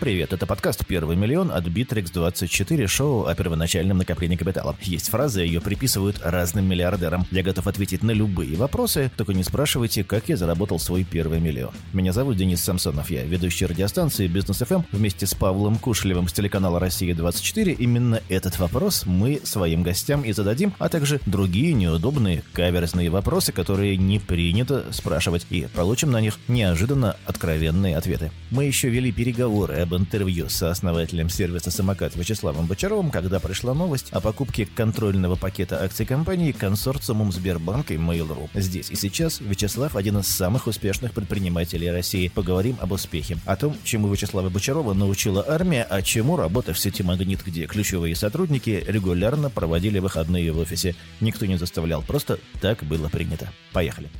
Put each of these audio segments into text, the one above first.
Привет, это подкаст «Первый миллион» от Bittrex24, шоу о первоначальном накоплении капитала. Есть фраза, ее приписывают разным миллиардерам. Я готов ответить на любые вопросы, только не спрашивайте, как я заработал свой первый миллион. Меня зовут Денис Самсонов, я ведущий радиостанции Бизнес ФМ вместе с Павлом Кушлевым с телеканала «Россия-24». Именно этот вопрос мы своим гостям и зададим, а также другие неудобные каверзные вопросы, которые не принято спрашивать, и получим на них неожиданно откровенные ответы. Мы еще вели переговоры об интервью со основателем сервиса «Самокат» Вячеславом Бочаровым, когда пришла новость о покупке контрольного пакета акций компании консорциумом Сбербанка и Mail.ru. Здесь и сейчас Вячеслав один из самых успешных предпринимателей России. Поговорим об успехе, о том, чему Вячеслава Бочарова научила армия, а чему работа в сети «Магнит», где ключевые сотрудники регулярно проводили выходные в офисе. Никто не заставлял, просто так было принято. Поехали.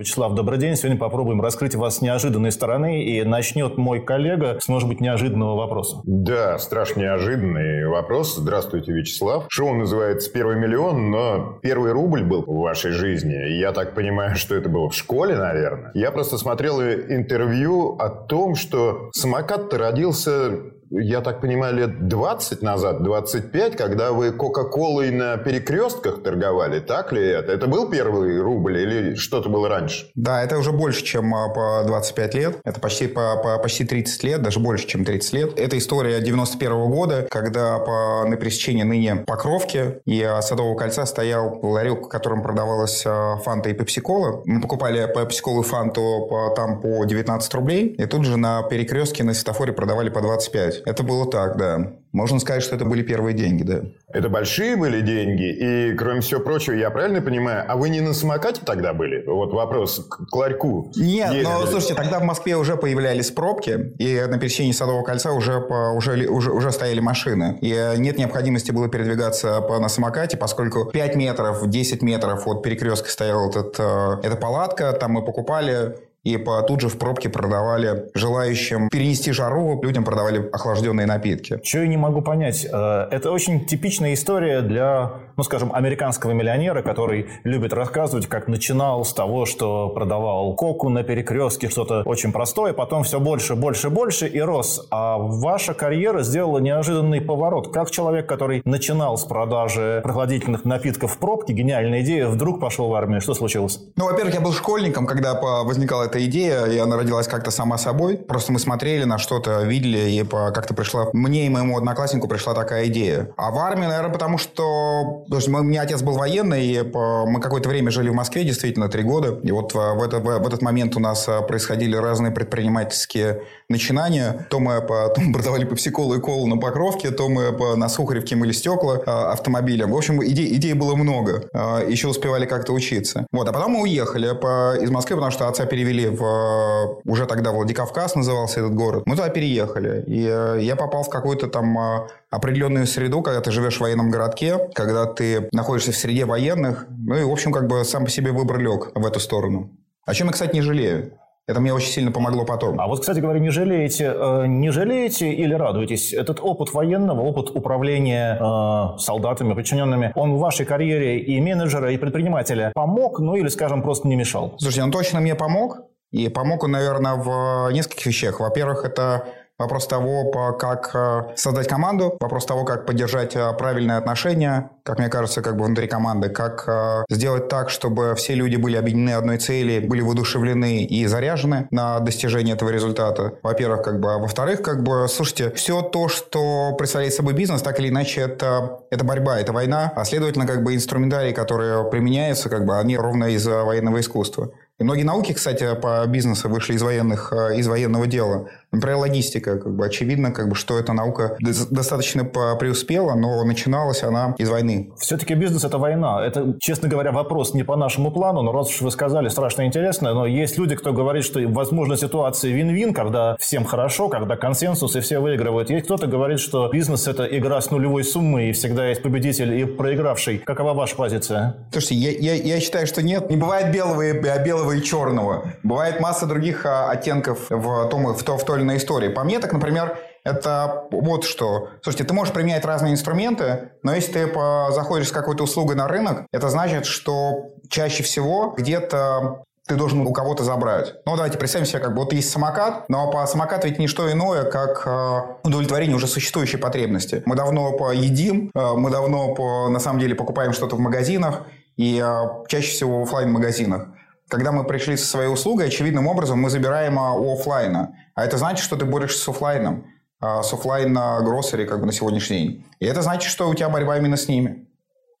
Вячеслав, добрый день. Сегодня попробуем раскрыть вас с неожиданной стороны. И начнет мой коллега с, может быть, неожиданного вопроса. Да, страшно неожиданный вопрос. Здравствуйте, Вячеслав. Шоу называется «Первый миллион», но первый рубль был в вашей жизни. Я так понимаю, что это было в школе, наверное. Я просто смотрел интервью о том, что самокат-то родился я так понимаю, лет 20 назад, 25, когда вы Кока-Колой на перекрестках торговали, так ли это? Это был первый рубль или что-то было раньше? Да, это уже больше, чем а, по 25 лет. Это почти, по, по, почти 30 лет, даже больше, чем 30 лет. Это история 91 -го года, когда по, на пересечении ныне Покровки и а, Садового кольца стоял ларек, в котором продавалась а, фанта и пепси-кола. Мы покупали пепси-колу и фанту по, там по 19 рублей, и тут же на перекрестке на светофоре продавали по 25. Это было так, да. Можно сказать, что это были первые деньги, да. Это большие были деньги, и, кроме всего прочего, я правильно понимаю, а вы не на самокате тогда были? Вот вопрос к ларьку. Нет, Ездили. но, слушайте, тогда в Москве уже появлялись пробки, и на пересечении Садового кольца уже, по, уже, уже, уже стояли машины. И нет необходимости было передвигаться по, на самокате, поскольку 5 метров, 10 метров от перекрестка стояла этот, э, эта палатка, там мы покупали и по, тут же в пробке продавали желающим перенести жару, людям продавали охлажденные напитки. Чего я не могу понять? Э, это очень типичная история для, ну, скажем, американского миллионера, который любит рассказывать, как начинал с того, что продавал коку на перекрестке, что-то очень простое, потом все больше, больше, больше и рос. А ваша карьера сделала неожиданный поворот. Как человек, который начинал с продажи прохладительных напитков в пробке, гениальная идея, вдруг пошел в армию. Что случилось? Ну, во-первых, я был школьником, когда возникала эта идея, и она родилась как-то сама собой. Просто мы смотрели на что-то, видели, и как-то пришла... Мне и моему однокласснику пришла такая идея. А в армии, наверное, потому что... Потому что у меня отец был военный, и мы какое-то время жили в Москве, действительно, три года. И вот в, это, в этот момент у нас а, происходили разные предпринимательские начинания. То мы, по, то продавали пепси-колу и колу на Покровке, то мы по, на Сухаревке мыли стекла а, автомобилем. В общем, идей, идей было много. А, еще успевали как-то учиться. Вот. А потом мы уехали по, из Москвы, потому что отца перевели перевели в... Э, уже тогда Владикавказ назывался этот город. Мы туда переехали. И э, я попал в какую-то там э, определенную среду, когда ты живешь в военном городке, когда ты находишься в среде военных. Ну и, в общем, как бы сам по себе выбор лег в эту сторону. О чем я, кстати, не жалею. Это мне очень сильно помогло потом. А вот, кстати говоря, не жалеете, не жалеете или радуетесь? Этот опыт военного, опыт управления э, солдатами, подчиненными, он в вашей карьере и менеджера, и предпринимателя помог, ну или, скажем, просто не мешал? Слушайте, он точно мне помог. И помог он, наверное, в нескольких вещах. Во-первых, это Вопрос того, как э, создать команду, вопрос того, как поддержать э, правильные отношения, как мне кажется, как бы внутри команды, как э, сделать так, чтобы все люди были объединены одной цели, были воодушевлены и заряжены на достижение этого результата. Во-первых, как бы, а во-вторых, как бы, слушайте, все то, что представляет собой бизнес, так или иначе, это, это борьба, это война, а следовательно, как бы инструментарий, которые применяются, как бы, они ровно из военного искусства. И многие науки, кстати, по бизнесу вышли из, военных, из военного дела. Например, логистика. Как бы очевидно, как бы, что эта наука достаточно преуспела, но начиналась она из войны. Все-таки бизнес – это война. Это, честно говоря, вопрос не по нашему плану, но раз уж вы сказали, страшно интересно, но есть люди, кто говорит, что возможно ситуация вин-вин, когда всем хорошо, когда консенсус и все выигрывают. Есть кто-то говорит, что бизнес – это игра с нулевой суммой, и всегда есть победитель и проигравший. Какова ваша позиция? Слушайте, я, я, я считаю, что нет. Не бывает белого и, белого и черного. Бывает масса других а, оттенков в, том, в, то, в той иной истории. По мне, так, например, это вот что. Слушайте, ты можешь применять разные инструменты, но если ты заходишь с какой-то услугой на рынок, это значит, что чаще всего где-то ты должен у кого-то забрать. Ну, давайте представим себе, как бы вот есть самокат, но по самокат ведь не что иное, как э, удовлетворение уже существующей потребности. Мы давно поедим, э, мы давно, по, на самом деле, покупаем что-то в магазинах, и э, чаще всего в офлайн магазинах Когда мы пришли со своей услугой, очевидным образом мы забираем у офлайна. А это значит, что ты борешься с офлайном, с офлайн гроссери как бы на сегодняшний день. И это значит, что у тебя борьба именно с ними.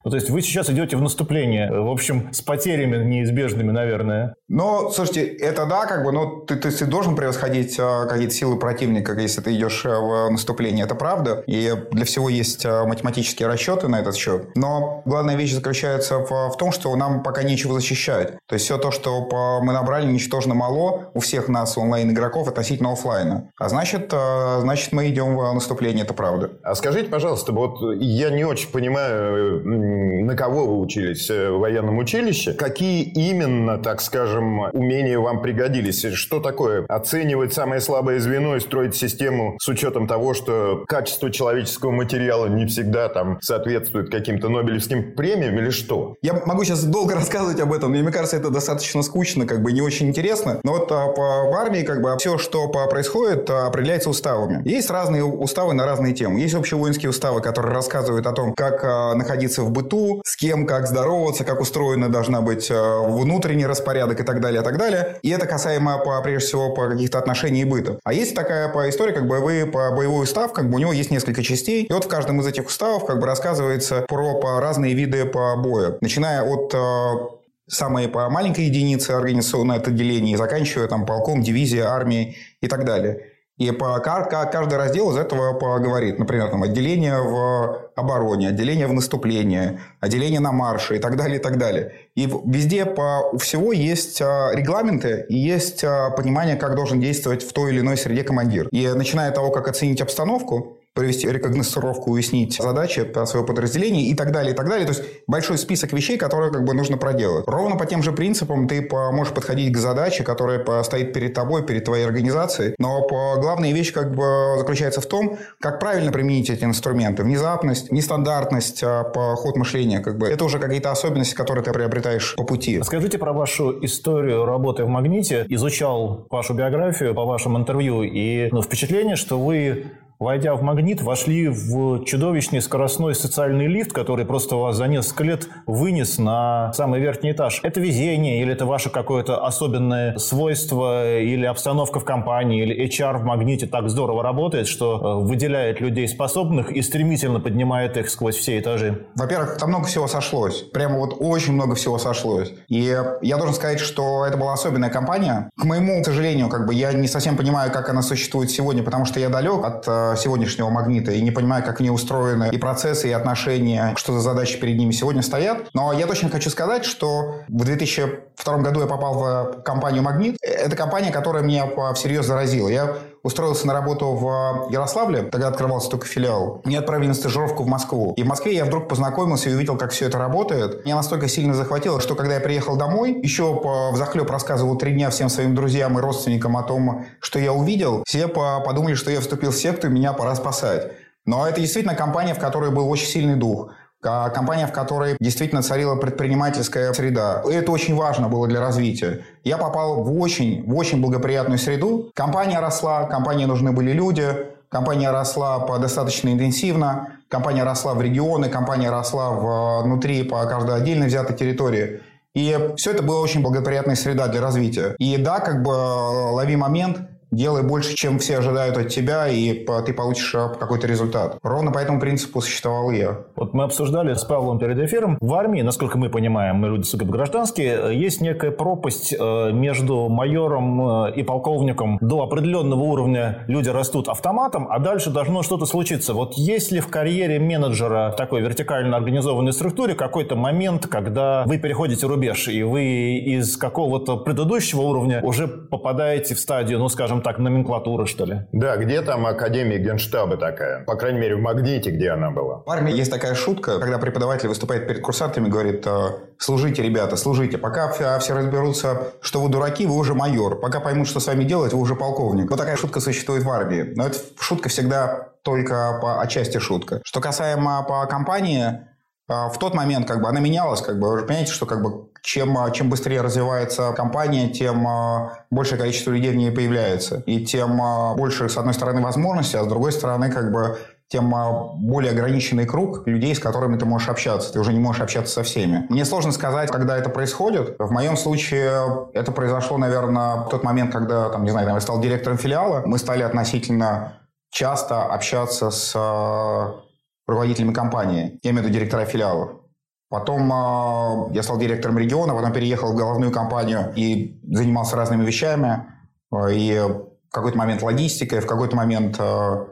Ну, то есть вы сейчас идете в наступление, в общем, с потерями неизбежными, наверное. Ну, слушайте, это да, как бы, но ты, ты, ты должен превосходить э, какие-то силы противника, если ты идешь э, в наступление. Это правда. И для всего есть э, математические расчеты на этот счет. Но главная вещь заключается в, в том, что нам пока нечего защищать. То есть все то, что по, мы набрали, ничтожно мало у всех нас онлайн-игроков относительно офлайна. А значит, значит, мы идем в наступление, это правда. А скажите, пожалуйста, вот я не очень понимаю, на кого вы учились э, в военном училище, какие именно, так скажем, умения вам пригодились? Что такое оценивать самое слабое звено и строить систему с учетом того, что качество человеческого материала не всегда там соответствует каким-то Нобелевским премиям или что? Я могу сейчас долго рассказывать об этом, но мне кажется, это достаточно скучно, как бы не очень интересно. Но вот а, по, в армии как бы все, что происходит, а, определяется уставами. Есть разные уставы на разные темы. Есть общевоинские уставы, которые рассказывают о том, как а, находиться в быту, с кем, как здороваться, как устроена должна быть э, внутренний распорядок и так далее, и так далее. И это касаемо, по, прежде всего, по каких-то отношений и быта. А есть такая по история, как бы вы по боевой устав, как бы у него есть несколько частей. И вот в каждом из этих уставов как бы рассказывается про по разные виды по боя. Начиная от э, самой по маленькой единице организационное отделение, заканчивая там полком, дивизией, армией и так далее. И по, каждый раздел из этого поговорит. Например, там, отделение в обороне, отделение в наступлении, отделение на марше и так далее, и так далее. И везде по, у всего есть а, регламенты и есть а, понимание, как должен действовать в той или иной среде командир. И начиная от того, как оценить обстановку, провести рекогносцировку, уяснить задачи по своего подразделения и так далее, и так далее. То есть большой список вещей, которые как бы нужно проделать. Ровно по тем же принципам ты можешь подходить к задаче, которая стоит перед тобой, перед твоей организацией. Но главная вещь как бы заключается в том, как правильно применить эти инструменты. Внезапность, нестандартность, а, ход мышления. Как бы. Это уже какие-то особенности, которые ты приобретаешь по пути. Скажите про вашу историю работы в «Магните». Изучал вашу биографию по вашим интервью, и ну, впечатление, что вы Войдя в магнит, вошли в чудовищный скоростной социальный лифт, который просто вас за несколько лет вынес на самый верхний этаж. Это везение или это ваше какое-то особенное свойство или обстановка в компании или HR в магните так здорово работает, что э, выделяет людей способных и стремительно поднимает их сквозь все этажи? Во-первых, там много всего сошлось. Прямо вот очень много всего сошлось. И я должен сказать, что это была особенная компания. К моему сожалению, как бы я не совсем понимаю, как она существует сегодня, потому что я далек от э, сегодняшнего магнита и не понимаю, как они устроены, и процессы, и отношения, что за задачи перед ними сегодня стоят. Но я точно хочу сказать, что в 2002 году я попал в компанию «Магнит». Это компания, которая меня всерьез заразила. Я устроился на работу в Ярославле, тогда открывался только филиал. Меня отправили на стажировку в Москву. И в Москве я вдруг познакомился и увидел, как все это работает. Меня настолько сильно захватило, что когда я приехал домой, еще по взахлеб рассказывал три дня всем своим друзьям и родственникам о том, что я увидел, все подумали, что я вступил в секту и меня пора спасать. Но это действительно компания, в которой был очень сильный дух. Компания, в которой действительно царила предпринимательская среда. Это очень важно было для развития. Я попал в очень, в очень благоприятную среду. Компания росла, компании нужны были люди, компания росла по достаточно интенсивно, компания росла в регионы, компания росла внутри по каждой отдельно взятой территории. И все это была очень благоприятная среда для развития. И да, как бы лови момент, делай больше, чем все ожидают от тебя, и ты получишь а, какой-то результат. Ровно по этому принципу существовал я. Вот мы обсуждали с Павлом перед эфиром. В армии, насколько мы понимаем, мы люди сугубо гражданские, есть некая пропасть э, между майором э, и полковником. До определенного уровня люди растут автоматом, а дальше должно что-то случиться. Вот есть ли в карьере менеджера в такой вертикально организованной структуре какой-то момент, когда вы переходите рубеж, и вы из какого-то предыдущего уровня уже попадаете в стадию, ну, скажем, скажем так, номенклатуры, что ли. Да, где там Академия Генштаба такая? По крайней мере, в Магните, где она была. В армии есть такая шутка, когда преподаватель выступает перед курсантами, говорит, «Э, служите, ребята, служите. Пока все разберутся, что вы дураки, вы уже майор. Пока поймут, что с вами делать, вы уже полковник. Вот такая шутка существует в армии. Но эта шутка всегда только по отчасти шутка. Что касаемо по компании, в тот момент как бы она менялась, как бы вы понимаете, что как бы чем, а, чем быстрее развивается компания, тем а, большее количество людей в ней появляется. И тем больше, с одной стороны, возможностей, а с другой стороны, как бы тем более ограниченный круг людей, с которыми ты можешь общаться. Ты уже не можешь общаться со всеми. Мне сложно сказать, когда это происходит. В моем случае это произошло, наверное, в тот момент, когда, там, не знаю, я стал директором филиала. Мы стали относительно часто общаться с руководителями компании. Я имею в виду директора филиалов. Потом э, я стал директором региона, потом переехал в головную компанию и занимался разными вещами. Э, и в какой-то момент логистикой, в какой-то момент э,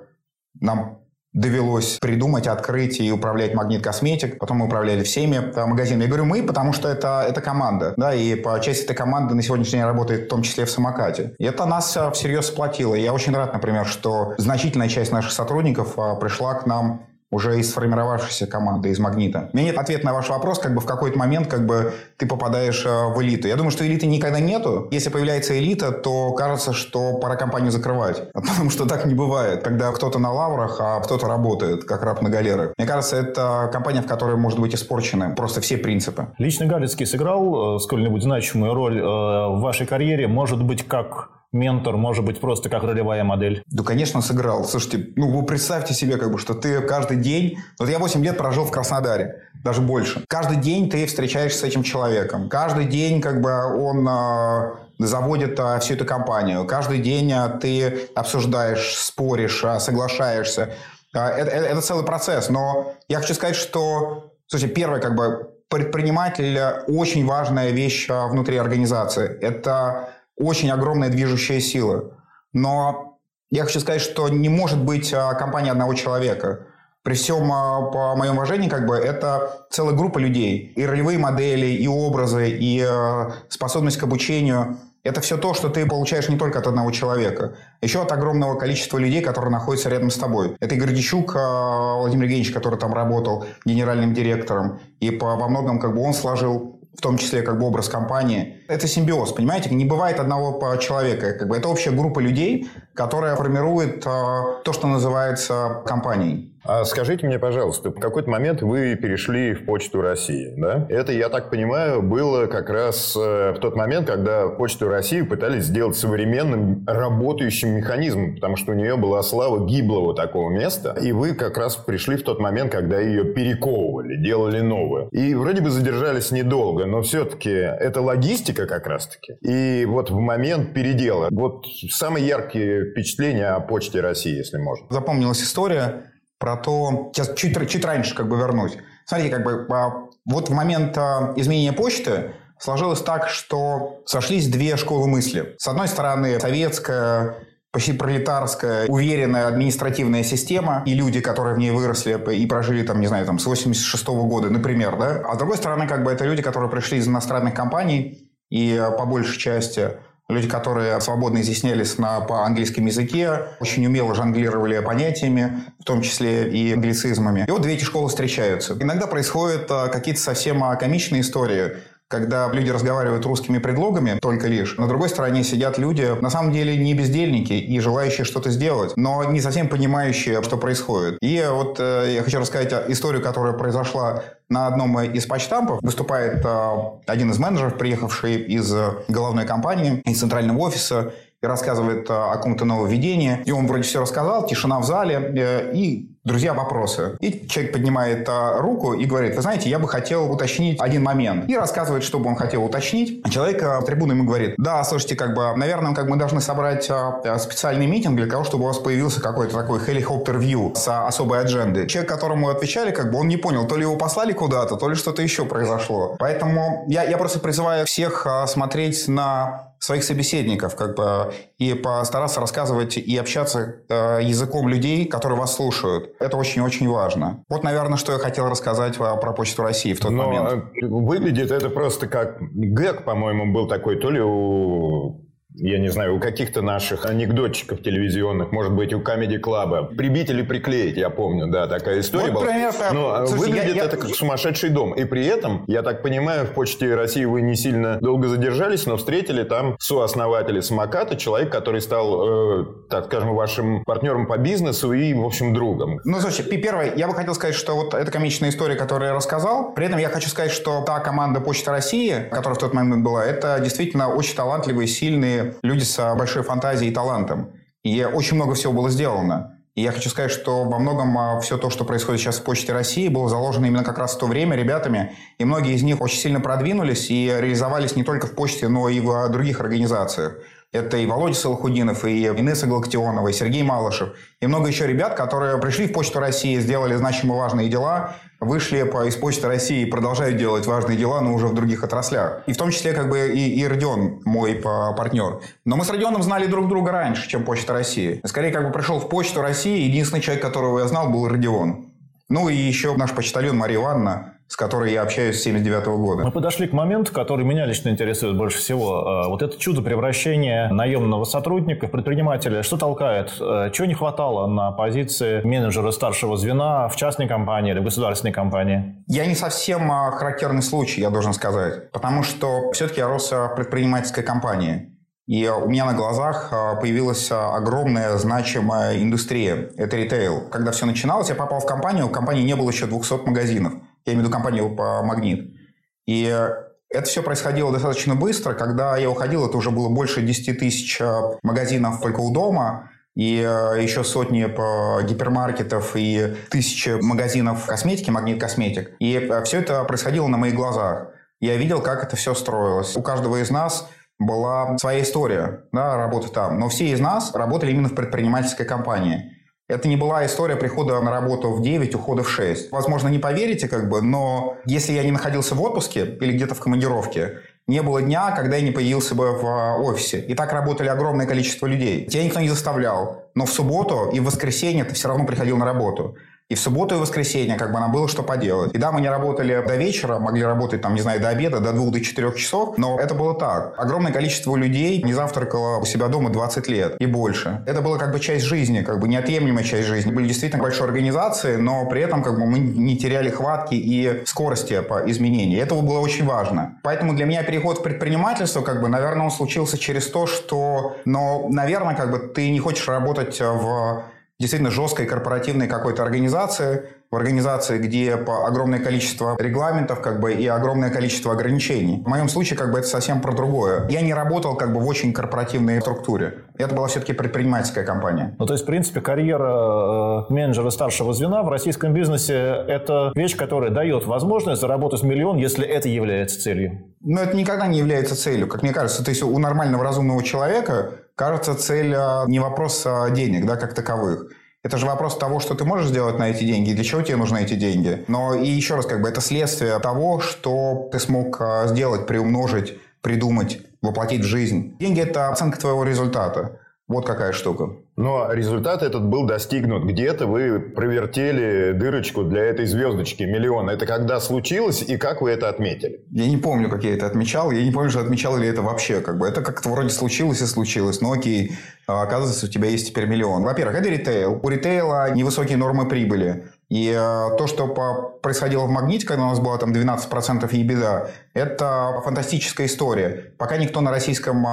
нам довелось придумать, открыть и управлять Магнит Косметик. Потом мы управляли всеми магазинами. Я говорю мы, потому что это, это команда. Да, и по части этой команды на сегодняшний день работает в том числе в самокате. И это нас всерьез сплотило. Я очень рад, например, что значительная часть наших сотрудников пришла к нам уже из сформировавшейся команды, из «Магнита». У меня нет ответа на ваш вопрос, как бы в какой-то момент как бы ты попадаешь э, в элиту. Я думаю, что элиты никогда нету. Если появляется элита, то кажется, что пора компанию закрывать. Потому что так не бывает, когда кто-то на лаврах, а кто-то работает, как раб на галерах. Мне кажется, это компания, в которой может быть испорчены просто все принципы. Лично Галицкий сыграл э, сколь-нибудь значимую роль э, в вашей карьере, может быть, как ментор, может быть, просто как ролевая модель? Да, конечно, сыграл. Слушайте, ну вы представьте себе, как бы, что ты каждый день... Вот я 8 лет прожил в Краснодаре, даже больше. Каждый день ты встречаешься с этим человеком. Каждый день как бы он э, заводит э, всю эту компанию. Каждый день э, ты обсуждаешь, споришь, э, соглашаешься. Э, это, это, целый процесс. Но я хочу сказать, что... Слушайте, первое, как бы, предприниматель – очень важная вещь внутри организации. Это очень огромная движущая сила. Но я хочу сказать, что не может быть а, компания одного человека. При всем, а, по моем уважении, как бы, это целая группа людей. И ролевые модели, и образы, и а, способность к обучению. Это все то, что ты получаешь не только от одного человека, еще от огромного количества людей, которые находятся рядом с тобой. Это Игорь Дичук, Владимир Евгеньевич, который там работал генеральным директором. И по, во многом как бы он сложил в том числе как бы образ компании. Это симбиоз, понимаете? Не бывает одного человека. Как бы это общая группа людей, которая формирует э, то, что называется компанией. А скажите мне, пожалуйста, в какой-то момент вы перешли в Почту России, да? Это, я так понимаю, было как раз э, в тот момент, когда Почту России пытались сделать современным работающим механизмом, потому что у нее была слава гиблого такого места, и вы как раз пришли в тот момент, когда ее перековывали, делали новое. И вроде бы задержались недолго, но все-таки это логистика как раз-таки. И вот в момент передела. Вот самые яркие впечатления о Почте России, если можно. Запомнилась история про то... Сейчас чуть, чуть раньше как бы вернусь. Смотрите, как бы а, вот в момент а, изменения почты сложилось так, что сошлись две школы мысли. С одной стороны, советская, почти пролетарская, уверенная административная система, и люди, которые в ней выросли и прожили, там, не знаю, там, с 86 -го года, например, да? А с другой стороны, как бы это люди, которые пришли из иностранных компаний, и по большей части Люди, которые свободно изъяснялись на, по английскому языке, очень умело жонглировали понятиями, в том числе и англицизмами. И вот две эти школы встречаются. Иногда происходят а, какие-то совсем а, комичные истории когда люди разговаривают русскими предлогами только лишь. На другой стороне сидят люди, на самом деле не бездельники и желающие что-то сделать, но не совсем понимающие, что происходит. И вот э, я хочу рассказать историю, которая произошла на одном из почтампов. Выступает э, один из менеджеров, приехавший из головной компании, из центрального офиса, и рассказывает э, о каком-то нововведении. И он вроде все рассказал, тишина в зале, э, и Друзья, вопросы. И человек поднимает а, руку и говорит, вы знаете, я бы хотел уточнить один момент. И рассказывает, что бы он хотел уточнить. А человек а, трибуны ему говорит, да, слушайте, как бы, наверное, как мы должны собрать а, а специальный митинг для того, чтобы у вас появился какой-то такой хеликоптер-вью с особой аджендой. Человек, которому отвечали, как бы он не понял, то ли его послали куда-то, то ли что-то еще произошло. Поэтому я, я просто призываю всех смотреть на своих собеседников, как бы, и постараться рассказывать и общаться э, языком людей, которые вас слушают. Это очень-очень важно. Вот, наверное, что я хотел рассказать про Почту России в тот Но момент. Выглядит это просто как гэг, по-моему, был такой, то ли у я не знаю, у каких-то наших анекдотчиков телевизионных, может быть, у Comedy Club. Прибить или приклеить, я помню, да, такая история вот, была. Пример, Но а, Слушайте, выглядит я, это я... как сумасшедший дом. И при этом, я так понимаю, в Почте России вы не сильно долго задержались, но встретили там сооснователя самоката, человек, который стал, э, так скажем, вашим партнером по бизнесу и, в общем, другом. Ну, слушай, первое, я бы хотел сказать, что вот эта комичная история, которую я рассказал, при этом я хочу сказать, что та команда Почты России, которая в тот момент была, это действительно очень талантливые, сильные люди с большой фантазией и талантом. И очень много всего было сделано. И я хочу сказать, что во многом а, все то, что происходит сейчас в Почте России, было заложено именно как раз в то время ребятами. И многие из них очень сильно продвинулись и реализовались не только в Почте, но и в других организациях. Это и Володя Салахудинов, и Инесса Галактионова, и Сергей Малышев, и много еще ребят, которые пришли в Почту России, сделали значимо важные дела, вышли по, из Почты России и продолжают делать важные дела, но уже в других отраслях. И в том числе как бы и, и Родион, мой партнер. Но мы с Родионом знали друг друга раньше, чем Почта России. Скорее, как бы пришел в Почту России, единственный человек, которого я знал, был Родион. Ну и еще наш почтальон Мария Ивановна, с которой я общаюсь с 79 года. Мы подошли к моменту, который меня лично интересует больше всего. А, вот это чудо превращения наемного сотрудника в предпринимателя. Что толкает? А, чего не хватало на позиции менеджера старшего звена в частной компании или в государственной компании? Я не совсем а, характерный случай, я должен сказать. Потому что все-таки я рос в предпринимательской компании. И у меня на глазах появилась огромная значимая индустрия. Это ритейл. Когда все начиналось, я попал в компанию, у компании не было еще 200 магазинов. Я имею в виду компанию по «Магнит». И это все происходило достаточно быстро. Когда я уходил, это уже было больше 10 тысяч э, магазинов только у дома, и э, еще сотни гипермаркетов и тысячи магазинов косметики, магнит косметик. И э, все это происходило на моих глазах. Я видел, как это все строилось. У каждого из нас была своя история да, работы там. Но все из нас работали именно в предпринимательской компании. Это не была история прихода на работу в 9, ухода в 6. Возможно, не поверите, как бы, но если я не находился в отпуске или где-то в командировке, не было дня, когда я не появился бы в а, офисе. И так работали огромное количество людей. Тебя никто не заставлял. Но в субботу и в воскресенье ты все равно приходил на работу. И в субботу и воскресенье как бы нам было что поделать. И да, мы не работали до вечера, могли работать там, не знаю, до обеда, до двух, до четырех часов, но это было так. Огромное количество людей не завтракало у себя дома 20 лет и больше. Это была как бы часть жизни, как бы неотъемлемая часть жизни. Были действительно большой организации, но при этом как бы мы не теряли хватки и скорости по изменению. Это было очень важно. Поэтому для меня переход в предпринимательство, как бы, наверное, он случился через то, что, но, наверное, как бы ты не хочешь работать в действительно жесткой корпоративной какой-то организации, в организации, где огромное количество регламентов как бы, и огромное количество ограничений. В моем случае как бы, это совсем про другое. Я не работал как бы, в очень корпоративной структуре. Это была все-таки предпринимательская компания. Ну, то есть, в принципе, карьера э, менеджера старшего звена в российском бизнесе – это вещь, которая дает возможность заработать миллион, если это является целью. Но это никогда не является целью. Как мне кажется, то есть у нормального разумного человека кажется цель а, не вопрос а, денег, да, как таковых. Это же вопрос того, что ты можешь сделать на эти деньги, для чего тебе нужны эти деньги. Но и еще раз, как бы это следствие того, что ты смог а, сделать, приумножить, придумать, воплотить в жизнь. Деньги – это оценка твоего результата. Вот какая штука. Но результат этот был достигнут. Где-то вы провертели дырочку для этой звездочки миллион. Это когда случилось и как вы это отметили? Я не помню, как я это отмечал. Я не помню, что отмечал ли это вообще. Как бы. Это как-то вроде случилось и случилось. Но окей, а, оказывается, у тебя есть теперь миллион. Во-первых, это ритейл. У ритейла невысокие нормы прибыли. И э, то, что происходило в «Магните», когда у нас было там 12% ебеда, это фантастическая история. Пока никто на российском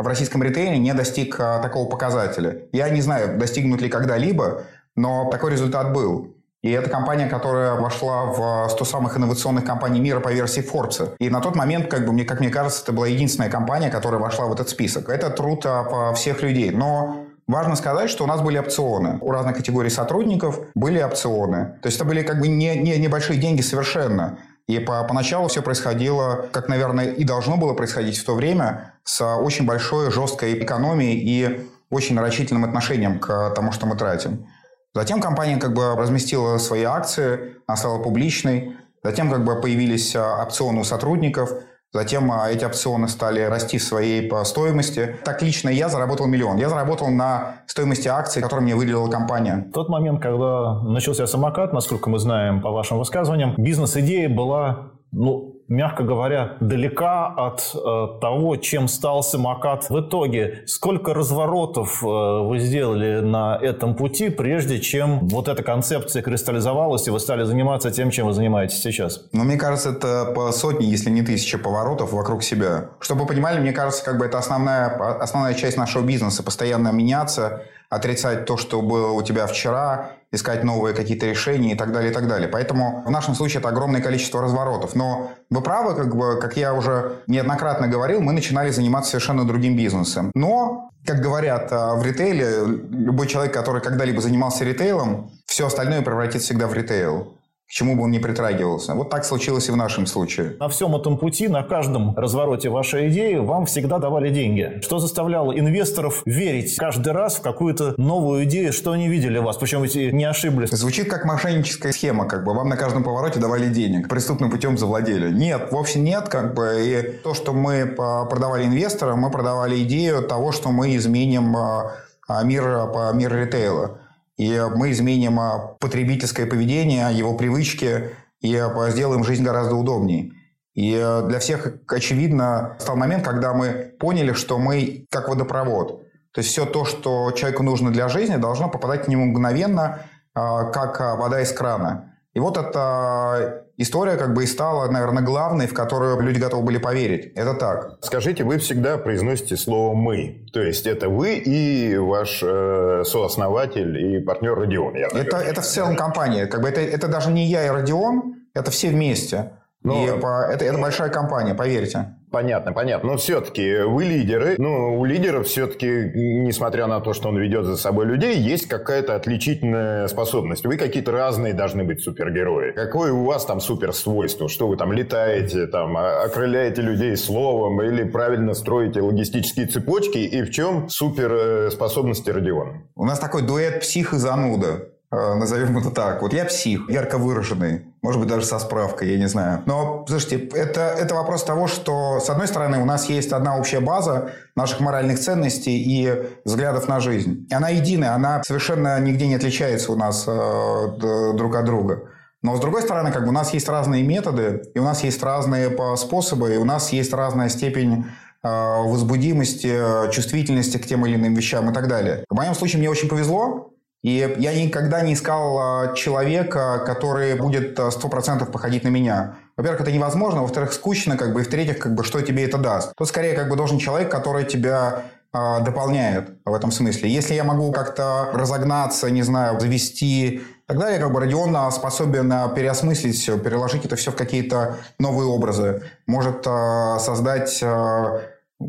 в российском ритейле не достиг а, такого показателя. Я не знаю, достигнут ли когда-либо, но такой результат был. И это компания, которая вошла в 100 самых инновационных компаний мира по версии Forbes. И на тот момент, как, бы, мне, как мне кажется, это была единственная компания, которая вошла в этот список. Это труд а, всех людей. Но Важно сказать, что у нас были опционы. У разных категорий сотрудников были опционы. То есть это были как бы не, не небольшие деньги совершенно. И по, поначалу все происходило, как, наверное, и должно было происходить в то время, с очень большой жесткой экономией и очень нарочительным отношением к тому, что мы тратим. Затем компания как бы разместила свои акции, она стала публичной. Затем как бы появились а, опционы у сотрудников – Затем а, эти опционы стали расти в своей стоимости. Так лично я заработал миллион. Я заработал на стоимости акций, которые мне выделила компания. В тот момент, когда начался самокат, насколько мы знаем по вашим высказываниям, бизнес-идея была ну, мягко говоря, далека от э, того, чем стал самокат в итоге. Сколько разворотов э, вы сделали на этом пути, прежде чем вот эта концепция кристаллизовалась, и вы стали заниматься тем, чем вы занимаетесь сейчас? Ну, мне кажется, это по сотни, если не тысячи поворотов вокруг себя. Чтобы вы понимали, мне кажется, как бы это основная, основная часть нашего бизнеса. Постоянно меняться, отрицать то, что было у тебя вчера, искать новые какие-то решения и так далее, и так далее. Поэтому в нашем случае это огромное количество разворотов. Но вы правы, как, бы, как я уже неоднократно говорил, мы начинали заниматься совершенно другим бизнесом. Но, как говорят а, в ритейле, любой человек, который когда-либо занимался ритейлом, все остальное превратится всегда в ритейл к чему бы он ни притрагивался. Вот так случилось и в нашем случае. На всем этом пути, на каждом развороте вашей идеи вам всегда давали деньги. Что заставляло инвесторов верить каждый раз в какую-то новую идею, что они видели вас, причем ведь не ошиблись. Звучит как мошенническая схема, как бы вам на каждом повороте давали денег, преступным путем завладели. Нет, вовсе нет, как бы. И то, что мы продавали инвесторам, мы продавали идею того, что мы изменим а, а, мир, а, мир ритейла и мы изменим а, потребительское поведение, его привычки, и а, сделаем жизнь гораздо удобнее. И а, для всех, очевидно, стал момент, когда мы поняли, что мы как водопровод. То есть все то, что человеку нужно для жизни, должно попадать к нему мгновенно, как вода из крана. И вот эта история как бы и стала, наверное, главной, в которую люди готовы были поверить. Это так. Скажите, вы всегда произносите слово «мы». То есть это вы и ваш э, сооснователь и партнер Родион. Я это, это в целом компания. Как бы это, это даже не я и Родион, это все вместе. Но... И это, это большая компания, поверьте. Понятно, понятно. Но все-таки вы лидеры. Ну, у лидеров все-таки, несмотря на то, что он ведет за собой людей, есть какая-то отличительная способность. Вы какие-то разные должны быть супергерои. Какое у вас там суперсвойство? Что вы там летаете, там, а, окрыляете людей словом или правильно строите логистические цепочки? И в чем суперспособности Родиона? У нас такой дуэт псих и зануда. Э, назовем это так. Вот я псих, ярко выраженный, может быть, даже со справкой, я не знаю. Но, слушайте, это, это вопрос того, что, с одной стороны, у нас есть одна общая база наших моральных ценностей и взглядов на жизнь. И она единая, она совершенно нигде не отличается у нас э, друг от друга. Но, с другой стороны, как бы у нас есть разные методы, и у нас есть разные способы, и у нас есть разная степень э, возбудимости, чувствительности к тем или иным вещам и так далее. В моем случае мне очень повезло, и я никогда не искал а, человека, который будет а, сто процентов походить на меня. Во-первых, это невозможно, во-вторых, скучно, как бы, и в-третьих, как бы, что тебе это даст. Тут скорее как бы должен человек, который тебя э, дополняет в этом смысле. Если я могу как-то разогнаться, не знаю, завести так далее, как бы Родион способен переосмыслить все, переложить это все в какие-то новые образы, может э, создать э,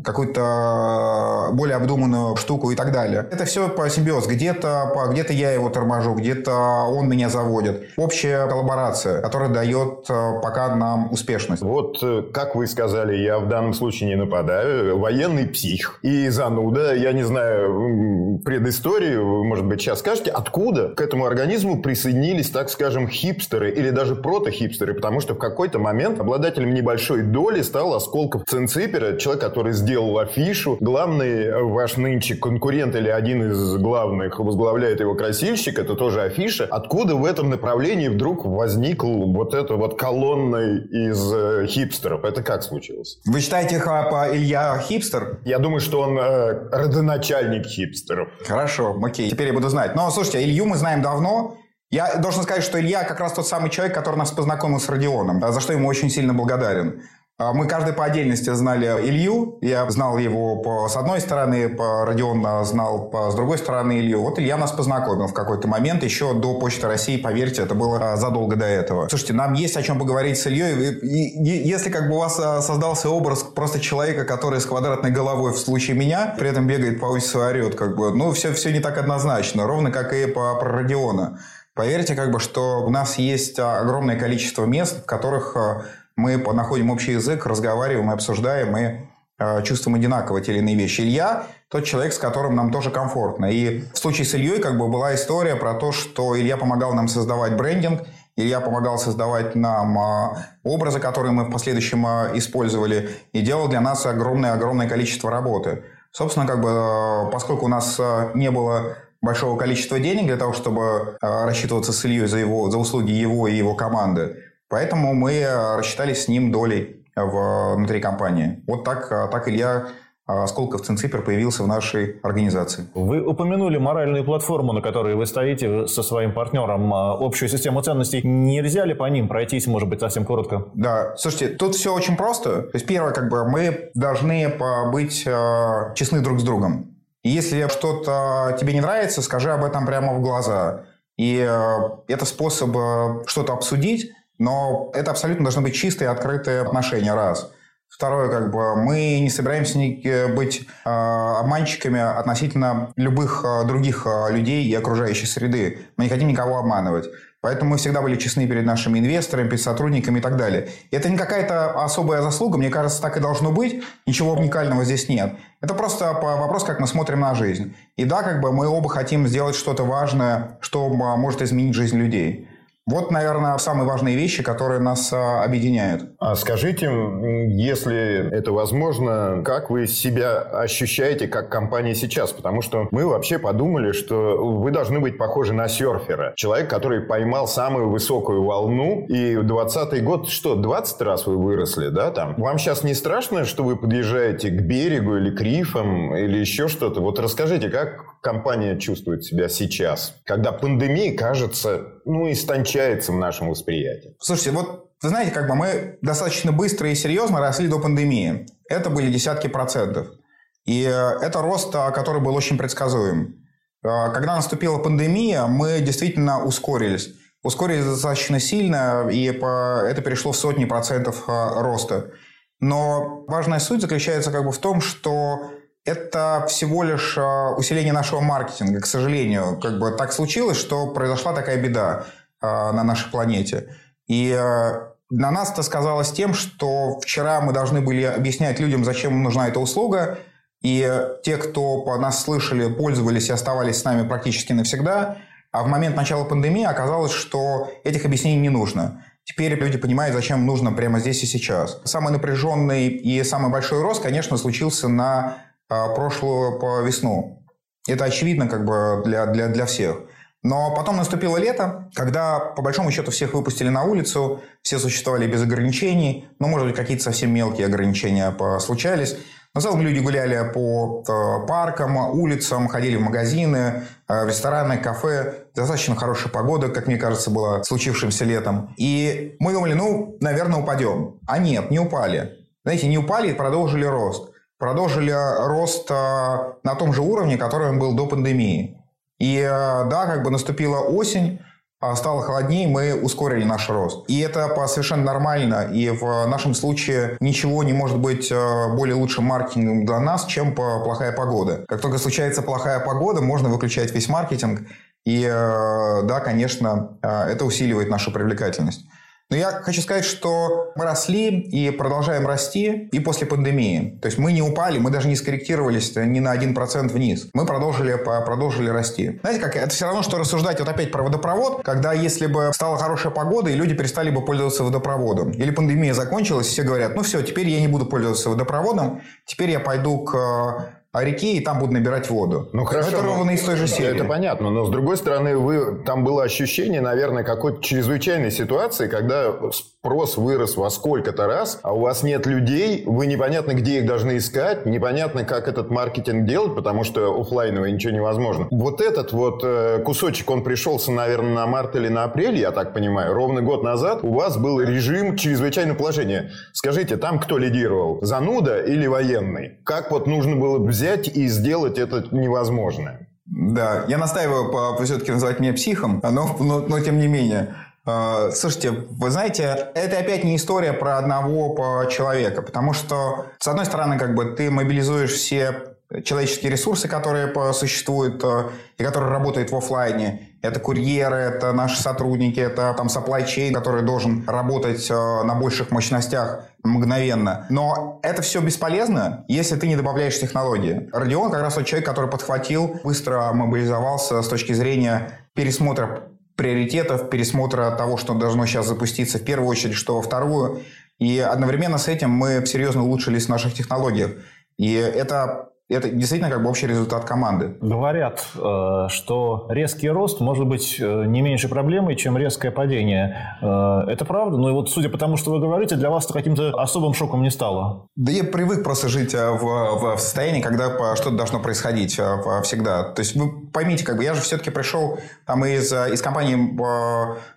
какую-то более обдуманную штуку и так далее. Это все по симбиоз. Где-то где я его торможу, где-то он меня заводит. Общая коллаборация, которая дает э, пока нам успешность. Вот, э, как вы сказали, я в данном случае не нападаю. Военный псих и зануда. Я не знаю предысторию, может быть, сейчас скажете, откуда к этому организму присоединились, так скажем, хипстеры или даже протохипстеры, потому что в какой-то момент обладателем небольшой доли стал Осколков Цинципера, человек, который сделал афишу. Главный ваш нынче конкурент или один из главных возглавляет его красильщик, это тоже афиша. Откуда в этом направлении вдруг возник вот эта вот колонна из э, хипстеров? Это как случилось? Вы считаете Хапа Илья хипстер? Я думаю, что он э, родоначальник хипстеров. Хорошо, окей, теперь я буду знать. Но слушайте, Илью мы знаем давно. Я должен сказать, что Илья как раз тот самый человек, который нас познакомил с Родионом, за что ему очень сильно благодарен. А мы каждый по отдельности знали Илью. Я знал его по, с одной стороны, по Родион знал по, с другой стороны Илью. Вот Илья нас познакомил в какой-то момент, еще до Почты России, поверьте, это было а, задолго до этого. Слушайте, нам есть о чем поговорить с Ильей. И, и, если как бы у вас а, создался образ просто человека, который с квадратной головой в случае меня, при этом бегает по офису и орет, как бы, ну, все, все не так однозначно, ровно как и по, про Родиона. Поверьте, как бы, что у нас есть огромное количество мест, в которых мы находим общий язык, разговариваем и обсуждаем, и э, чувствуем одинаково те или иные вещи. Илья – тот человек, с которым нам тоже комфортно. И в случае с Ильей как бы была история про то, что Илья помогал нам создавать брендинг, Илья помогал создавать нам э, образы, которые мы в последующем э, использовали, и делал для нас огромное-огромное количество работы. Собственно, как бы, поскольку у нас не было большого количества денег для того, чтобы рассчитываться с Ильей за, его, за услуги его и его команды, Поэтому мы рассчитались с ним долей внутри компании. Вот так, так Илья Сколково Цинципер появился в нашей организации. Вы упомянули моральную платформу, на которой вы стоите со своим партнером, а, общую систему ценностей. Нельзя ли по ним пройтись, может быть, совсем коротко? Да, слушайте, тут все очень просто. То есть, первое, как бы мы должны быть э, честны друг с другом. И если что-то тебе не нравится, скажи об этом прямо в глаза. И э, это способ э, что-то обсудить, но это абсолютно должны быть чистые, открытые отношения, раз – Второе, как бы, мы не собираемся быть э, обманщиками относительно любых э, других э, людей и окружающей среды. Мы не хотим никого обманывать. Поэтому мы всегда были честны перед нашими инвесторами, перед сотрудниками и так далее. И это не какая-то особая заслуга, мне кажется, так и должно быть. Ничего уникального здесь нет. Это просто вопрос, как мы смотрим на жизнь. И да, как бы мы оба хотим сделать что-то важное, что может изменить жизнь людей. Вот, наверное, самые важные вещи, которые нас а, объединяют. А скажите, если это возможно, как вы себя ощущаете как компания сейчас? Потому что мы вообще подумали, что вы должны быть похожи на серфера. Человек, который поймал самую высокую волну, и в 20 год, что, 20 раз вы выросли, да, там? Вам сейчас не страшно, что вы подъезжаете к берегу или к рифам, или еще что-то? Вот расскажите, как компания чувствует себя сейчас, когда пандемия кажется, ну, истончается в нашем восприятии. Слушайте, вот вы знаете, как бы мы достаточно быстро и серьезно росли до пандемии. Это были десятки процентов. И э, это рост, э, который был очень предсказуем. Э, когда наступила пандемия, мы действительно ускорились. Ускорились достаточно сильно, и это перешло в сотни процентов роста. Но важная суть заключается как бы в том, что это всего лишь усиление нашего маркетинга, к сожалению. Как бы так случилось, что произошла такая беда. А, на нашей планете. И а, на нас это сказалось тем, что вчера мы должны были объяснять людям, зачем им нужна эта услуга, и те, кто по нас слышали, пользовались и оставались с нами практически навсегда, а в момент начала пандемии оказалось, что этих объяснений не нужно. Теперь люди понимают, зачем нужно прямо здесь и сейчас. Самый напряженный и самый большой рост, конечно, случился на а, прошлую по весну. Это очевидно как бы для, для, для всех. Но потом наступило лето, когда, по большому счету, всех выпустили на улицу, все существовали без ограничений, ну, может быть, какие-то совсем мелкие ограничения случались. Но в целом люди гуляли по э, паркам, улицам, ходили в магазины, э, в рестораны, кафе. Достаточно хорошая погода, как мне кажется, была случившимся летом. И мы думали, ну, наверное, упадем. А нет, не упали. Знаете, не упали и продолжили рост. Продолжили рост э, на том же уровне, который он был до пандемии. И э, да, как бы наступила осень, а стало холоднее, мы ускорили наш рост. И это совершенно нормально. И в нашем случае ничего не может быть э, более лучшим маркетингом для нас, чем плохая погода. Как только случается плохая погода, можно выключать весь маркетинг. И да, конечно, это усиливает нашу привлекательность. Но я хочу сказать, что мы росли и продолжаем расти и после пандемии. То есть мы не упали, мы даже не скорректировались ни на 1% вниз. Мы продолжили, продолжили расти. Знаете, как это все равно, что рассуждать вот опять про водопровод, когда если бы стала хорошая погода, и люди перестали бы пользоваться водопроводом. Или пандемия закончилась, и все говорят, ну все, теперь я не буду пользоваться водопроводом, теперь я пойду к о реке, и там будут набирать воду. Ну хорошо. Это ровно из той же серии. Это понятно, но с другой стороны, вы, там было ощущение, наверное, какой-то чрезвычайной ситуации, когда спрос вырос во сколько-то раз, а у вас нет людей, вы непонятно, где их должны искать, непонятно, как этот маркетинг делать, потому что офлайново ничего невозможно. Вот этот вот э, кусочек, он пришелся, наверное, на март или на апрель, я так понимаю, ровно год назад у вас был режим чрезвычайного положения. Скажите, там кто лидировал? Зануда или военный? Как вот нужно было взять взять и сделать это невозможное. Да, я настаиваю по, все-таки называть меня психом, но, но, но тем не менее. А, слушайте, вы знаете, это опять не история про одного человека, потому что, с одной стороны, как бы ты мобилизуешь все человеческие ресурсы, которые существуют э, и которые работают в офлайне. Это курьеры, это наши сотрудники, это там supply chain, который должен работать э, на больших мощностях мгновенно. Но это все бесполезно, если ты не добавляешь технологии. Родион как раз тот человек, который подхватил, быстро мобилизовался с точки зрения пересмотра приоритетов, пересмотра того, что должно сейчас запуститься в первую очередь, что во вторую. И одновременно с этим мы серьезно улучшились в наших технологиях. И это это действительно как бы общий результат команды. Говорят, э, что резкий рост может быть э, не меньше проблемой, чем резкое падение. Э, это правда? Ну и вот судя по тому, что вы говорите, для вас это каким-то особым шоком не стало. Да я привык просто жить в, в состоянии, когда что-то должно происходить всегда. То есть вы поймите, как бы я же все-таки пришел там из, из компании,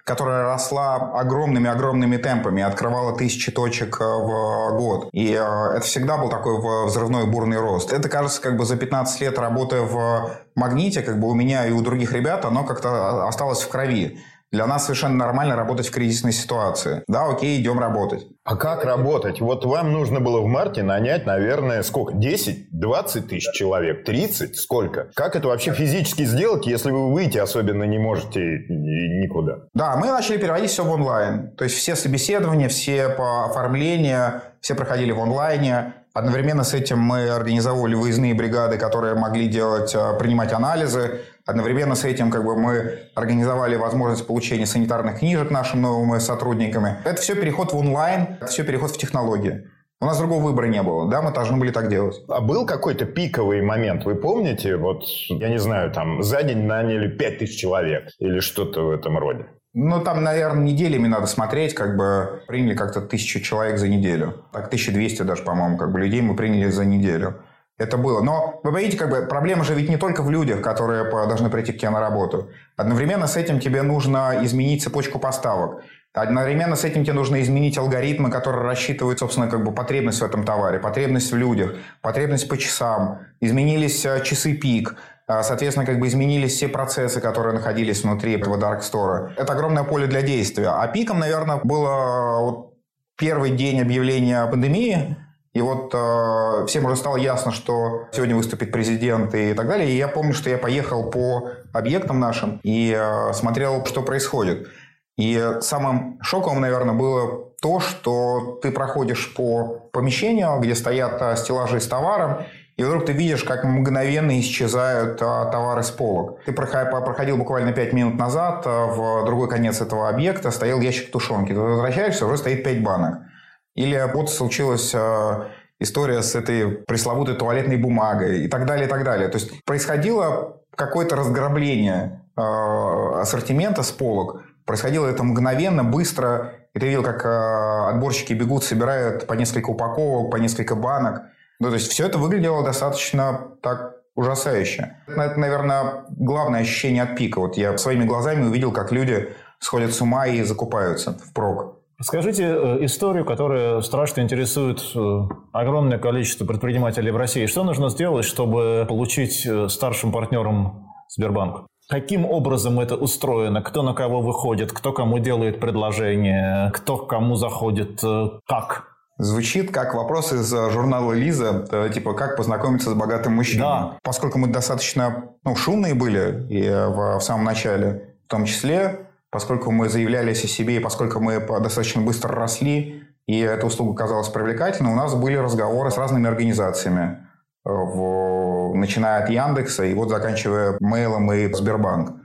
которая росла огромными-огромными темпами, открывала тысячи точек в год. И это всегда был такой взрывной бурный рост. Это, кажется, кажется, как бы за 15 лет работая в магните, как бы у меня и у других ребят, оно как-то осталось в крови. Для нас совершенно нормально работать в кризисной ситуации. Да, окей, идем работать. А как работать? Вот вам нужно было в марте нанять, наверное, сколько? 10, 20 тысяч человек, 30? Сколько? Как это вообще физически сделать, если вы выйти особенно не можете никуда? Да, мы начали переводить все в онлайн. То есть все собеседования, все оформления, все проходили в онлайне. Одновременно с этим мы организовывали выездные бригады, которые могли делать, а, принимать анализы. Одновременно с этим как бы, мы организовали возможность получения санитарных книжек нашим новым сотрудникам. Это все переход в онлайн, это все переход в технологии. У нас другого выбора не было, да, мы должны были так делать. А был какой-то пиковый момент, вы помните? Вот, я не знаю, там за день наняли 5000 человек или что-то в этом роде. Ну, там, наверное, неделями надо смотреть, как бы приняли как-то тысячу человек за неделю. Так, 1200 даже, по-моему, как бы людей мы приняли за неделю. Это было. Но вы понимаете, как бы проблема же ведь не только в людях, которые должны прийти к тебе на работу. Одновременно с этим тебе нужно изменить цепочку поставок. Одновременно с этим тебе нужно изменить алгоритмы, которые рассчитывают, собственно, как бы потребность в этом товаре, потребность в людях, потребность по часам. Изменились э, часы пик. А, соответственно, как бы изменились все процессы, которые находились внутри этого Dark Store. Это огромное поле для действия. А пиком, наверное, было вот первый день объявления пандемии, и вот э, всем уже стало ясно, что сегодня выступит президент и так далее. И я помню, что я поехал по объектам нашим и э, смотрел, что происходит. И самым шоковым, наверное, было то, что ты проходишь по помещению, где стоят стеллажи с товаром, и вдруг ты видишь, как мгновенно исчезают а, товары с полок. Ты проходил буквально 5 минут назад а, в другой конец этого объекта, стоял ящик тушенки. Ты возвращаешься, уже стоит 5 банок. Или вот случилась а, история с этой пресловутой туалетной бумагой и так далее, и так далее. То есть происходило какое-то разграбление ассортимента с полок. Происходило это мгновенно, быстро. И ты видел, как отборщики бегут, собирают по несколько упаковок, по несколько банок. Ну, то есть все это выглядело достаточно так ужасающе. Это, наверное, главное ощущение от пика. Вот я своими глазами увидел, как люди сходят с ума и закупаются в прок. Скажите э, историю, которая страшно интересует э, огромное количество предпринимателей в России. Что нужно сделать, чтобы получить э, старшим партнером Сбербанк? Каким образом это устроено? Кто на кого выходит? Кто кому делает предложение? Кто к кому заходит? Как? Звучит как вопрос из э, журнала Лиза, э, типа как познакомиться с богатым мужчиной. Да. Поскольку мы достаточно ну, шумные были и э, в, в самом начале, в том числе, поскольку мы заявлялись о себе, и поскольку мы достаточно быстро росли, и эта услуга казалась привлекательной, у нас были разговоры с разными организациями, в, начиная от Яндекса и вот заканчивая Мейлом и Сбербанк.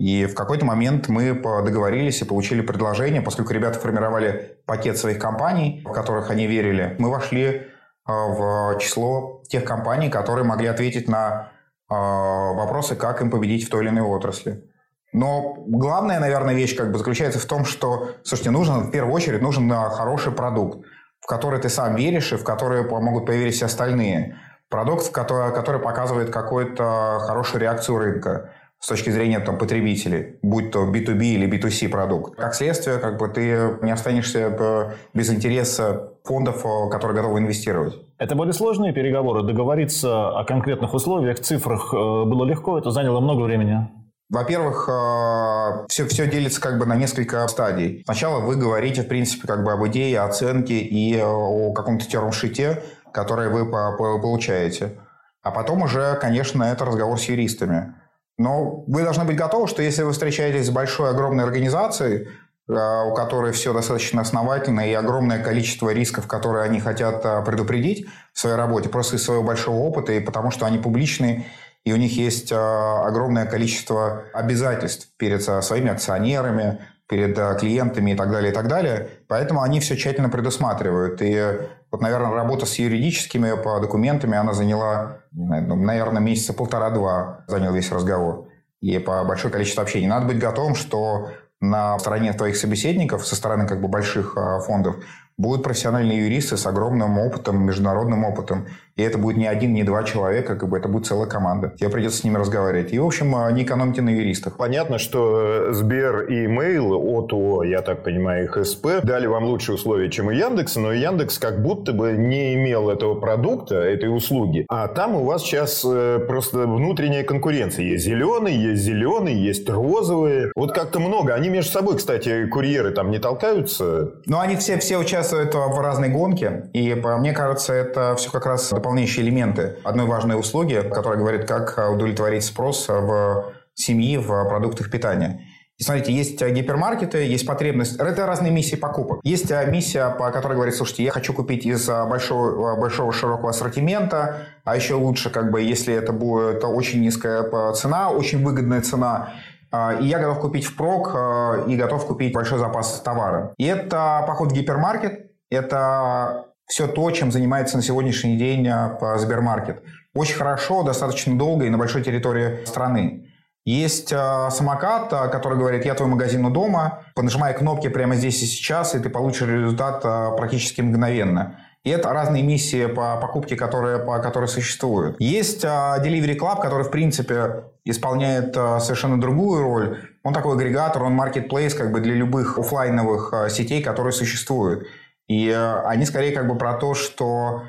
И в какой-то момент мы договорились и получили предложение, поскольку ребята формировали пакет своих компаний, в которых они верили, мы вошли а, в число тех компаний, которые могли ответить на а, вопросы, как им победить в той или иной отрасли. Но главная, наверное, вещь как бы заключается в том, что, слушайте, нужен, в первую очередь, нужен а, хороший продукт, в который ты сам веришь и в который могут поверить все остальные. Продукт, который, который показывает какую-то хорошую реакцию рынка с точки зрения там, потребителей, будь то B2B или B2C продукт. Как следствие, как бы ты не останешься э, без интереса фондов, э, которые готовы инвестировать. Это были сложные переговоры. Договориться о конкретных условиях, цифрах э, было легко, это заняло много времени. Во-первых, все, все делится как бы на несколько стадий. Сначала вы говорите, в принципе, как бы об идее, оценке и о каком-то термшите, который вы получаете. А потом уже, конечно, это разговор с юристами. Но вы должны быть готовы, что если вы встречаетесь с большой, огромной организацией, а, у которой все достаточно основательно и огромное количество рисков, которые они хотят а, предупредить в своей работе, просто из своего большого опыта, и потому что они публичные, и у них есть а, огромное количество обязательств перед своими акционерами, перед э, клиентами и так далее, и так далее. Поэтому они все тщательно предусматривают. И вот, наверное, работа с юридическими по документами, она заняла, ну, наверное, месяца полтора-два занял весь разговор. И по большое количество общений. Надо быть готовым, что на стороне твоих собеседников, со стороны как бы больших э, фондов, будут профессиональные юристы с огромным опытом, международным опытом. И это будет не один, не два человека, как бы это будет целая команда. Тебе придется с ними разговаривать. И, в общем, а, не экономьте на юристах. Понятно, что э, Сбер и Mail от ООО, я так понимаю, их СП, дали вам лучшие условия, чем у Яндекса, но Яндекс как будто бы не имел этого продукта, этой услуги. А там у вас сейчас э, просто внутренняя конкуренция. Есть зеленый, есть зеленый, есть розовые. Вот как-то много. Они между собой, кстати, курьеры там не толкаются. Ну, они все, все участвуют в разной гонке. И мне кажется, это все как раз дополнительно дополняющие элементы одной важной услуги, которая говорит, как удовлетворить спрос в семьи в продуктах питания. И смотрите, есть гипермаркеты, есть потребность. Это разные миссии покупок. Есть миссия, по которой говорит, слушайте, я хочу купить из большого, большого широкого ассортимента, а еще лучше, как бы, если это будет очень низкая цена, очень выгодная цена, и я готов купить впрок и готов купить большой запас товара. И это поход в гипермаркет, это все то, чем занимается на сегодняшний день а, Сбермаркет. Очень хорошо, достаточно долго и на большой территории страны. Есть э, самокат, который говорит, я твой магазин у дома, понажимай кнопки прямо здесь и сейчас, и ты получишь результат практически мгновенно. И это разные миссии по покупке, которые, по, которые существуют. Есть Delivery Club, который, в принципе, исполняет совершенно другую роль. Он такой агрегатор, он marketplace как бы для любых офлайновых сетей, которые существуют. И э, они скорее как бы про то, что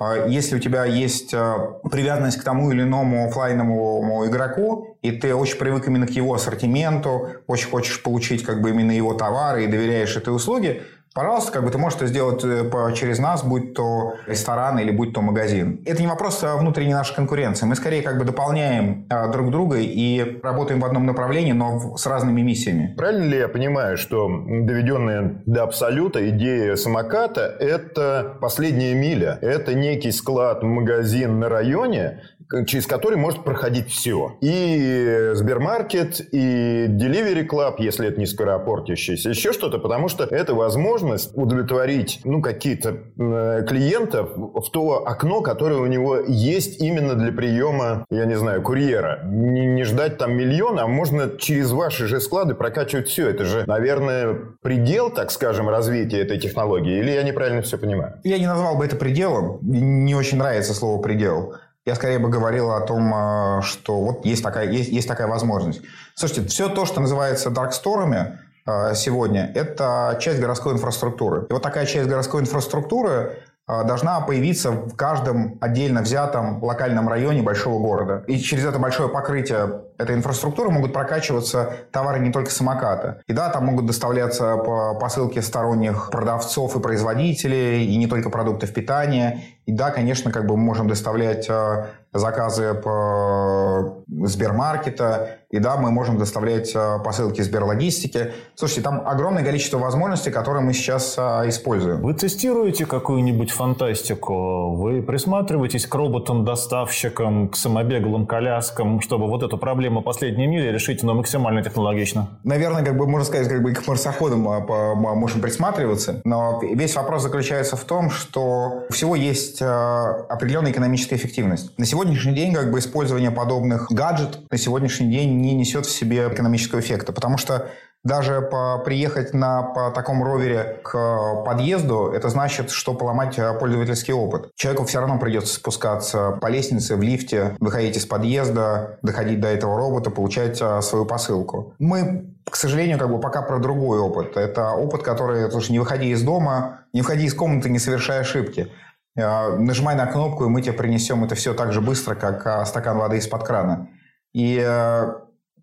э, если у тебя есть э, привязанность к тому или иному офлайновому игроку, и ты очень привык именно к его ассортименту, очень хочешь получить как бы именно его товары и доверяешь этой услуге, Пожалуйста, как бы ты можешь это сделать э, через нас, будь то ресторан или будь то магазин. Это не вопрос внутренней нашей конкуренции. Мы скорее как бы дополняем а, друг друга и работаем в одном направлении, но с разными миссиями. Правильно ли я понимаю, что доведенная до абсолюта идея самоката – это последняя миля? Это некий склад, магазин на районе, через который может проходить все. И Сбермаркет, и Delivery Club, если это не скоропортящийся, еще что-то, потому что это возможность удовлетворить ну, какие-то э, клиентов в то окно, которое у него есть именно для приема, я не знаю, курьера. Не, не ждать там миллиона, а можно через ваши же склады прокачивать все. Это же, наверное, предел, так скажем, развития этой технологии. Или я неправильно все понимаю? Я не назвал бы это пределом. Не очень нравится слово «предел». Я скорее бы говорил о том, э, что вот есть такая, есть, есть такая возможность. Слушайте, все то, что называется дарксторами э, сегодня, это часть городской инфраструктуры. И вот такая часть городской инфраструктуры а, должна появиться в каждом отдельно взятом локальном районе большого города. И через это большое покрытие этой инфраструктуры могут прокачиваться товары не только самоката. И да, там могут доставляться по посылке сторонних продавцов и производителей, и не только продуктов питания. И да, конечно, как бы мы можем доставлять а, заказы по Сбермаркета, и да, мы можем доставлять а, посылки Сберлогистики. Слушайте, там огромное количество возможностей, которые мы сейчас используем. Вы тестируете какую-нибудь фантастику? Вы присматриваетесь к роботам-доставщикам, к самобеглым коляскам, чтобы вот эту проблему последней мили решить, но максимально технологично? Наверное, как бы можно сказать, как бы к марсоходам а, можем присматриваться, но весь вопрос заключается в том, что у всего есть определенная экономическая эффективность. На сегодня сегодняшний день как бы использование подобных гаджетов на сегодняшний день не несет в себе экономического эффекта, потому что даже по, приехать на по таком ровере к подъезду, это значит, что поломать э, пользовательский опыт. Человеку все равно придется спускаться по лестнице, в лифте, выходить из подъезда, доходить до этого робота, получать э, свою посылку. Мы, к сожалению, как бы пока про другой опыт. Это опыт, который, слушай, не выходи из дома, не выходи из комнаты, не совершая ошибки. Э, нажимай на кнопку, и мы тебе принесем это все так же быстро, как э, стакан воды из-под крана. И э,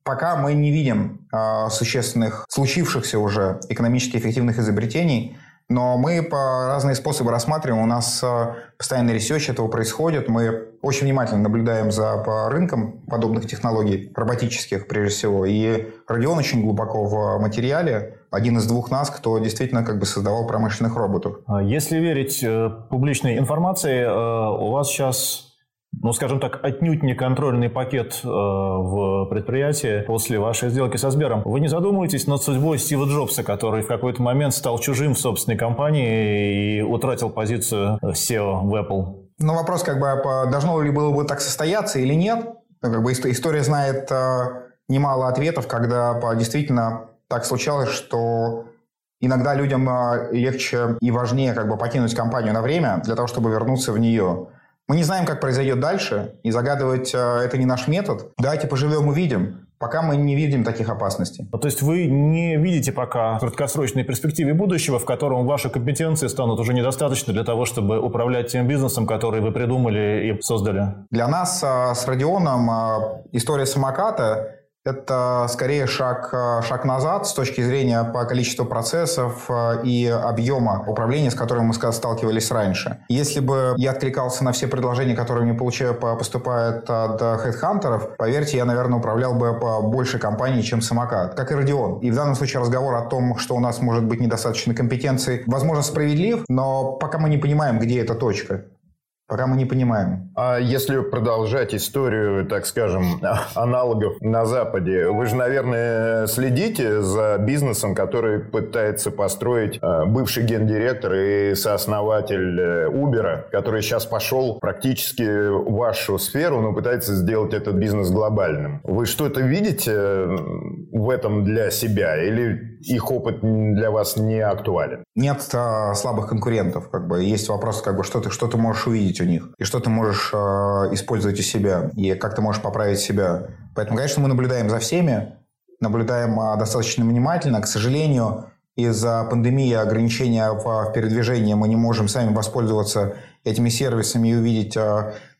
пока мы не видим существенных, случившихся уже экономически эффективных изобретений, но мы по разные способы рассматриваем. У нас постоянный research этого происходит. Мы очень внимательно наблюдаем за по рынком подобных технологий, роботических прежде всего. И Родион очень глубоко в материале один из двух нас, кто действительно как бы создавал промышленных роботов. А если верить э, публичной информации, э, у вас сейчас ну, скажем так, отнюдь не контрольный пакет э, в предприятии после вашей сделки со Сбером. Вы не задумываетесь над судьбой Стива Джобса, который в какой-то момент стал чужим в собственной компании и утратил позицию SEO в Apple? Ну, вопрос, как бы, должно ли было бы так состояться или нет. Ну, как бы история знает э, немало ответов, когда действительно так случалось, что иногда людям э, легче и важнее как бы покинуть компанию на время для того, чтобы вернуться в нее. Мы не знаем, как произойдет дальше, и загадывать э, это не наш метод. Давайте поживем, увидим. Пока мы не видим таких опасностей. То есть вы не видите пока краткосрочной перспективе будущего, в котором ваши компетенции станут уже недостаточны для того, чтобы управлять тем бизнесом, который вы придумали и создали? Для нас э, с Родионом э, история самоката это скорее шаг, э, шаг назад с точки зрения по количеству процессов э, и объема управления, с которым мы сталкивались раньше. Если бы я откликался на все предложения, которые мне получаю, поступают от хедхантеров, поверьте, я, наверное, управлял бы по больше компаний, чем самокат, как и Родион. И в данном случае разговор о том, что у нас может быть недостаточно компетенций, возможно, справедлив, но пока мы не понимаем, где эта точка. Пока мы не понимаем. А если продолжать историю, так скажем, аналогов на Западе, вы же, наверное, следите за бизнесом, который пытается построить а, бывший гендиректор и сооснователь э, Uber, который сейчас пошел практически в вашу сферу, но пытается сделать этот бизнес глобальным. Вы что-то видите в этом для себя или их опыт для вас не актуален? Нет а, слабых конкурентов. Как бы. Есть вопрос, как бы, что, ты, что ты можешь увидеть у них, и что ты можешь а, использовать у себя, и как ты можешь поправить себя. Поэтому, конечно, мы наблюдаем за всеми, наблюдаем а, достаточно внимательно. К сожалению, из-за пандемии ограничения в, передвижении мы не можем сами воспользоваться этими сервисами и увидеть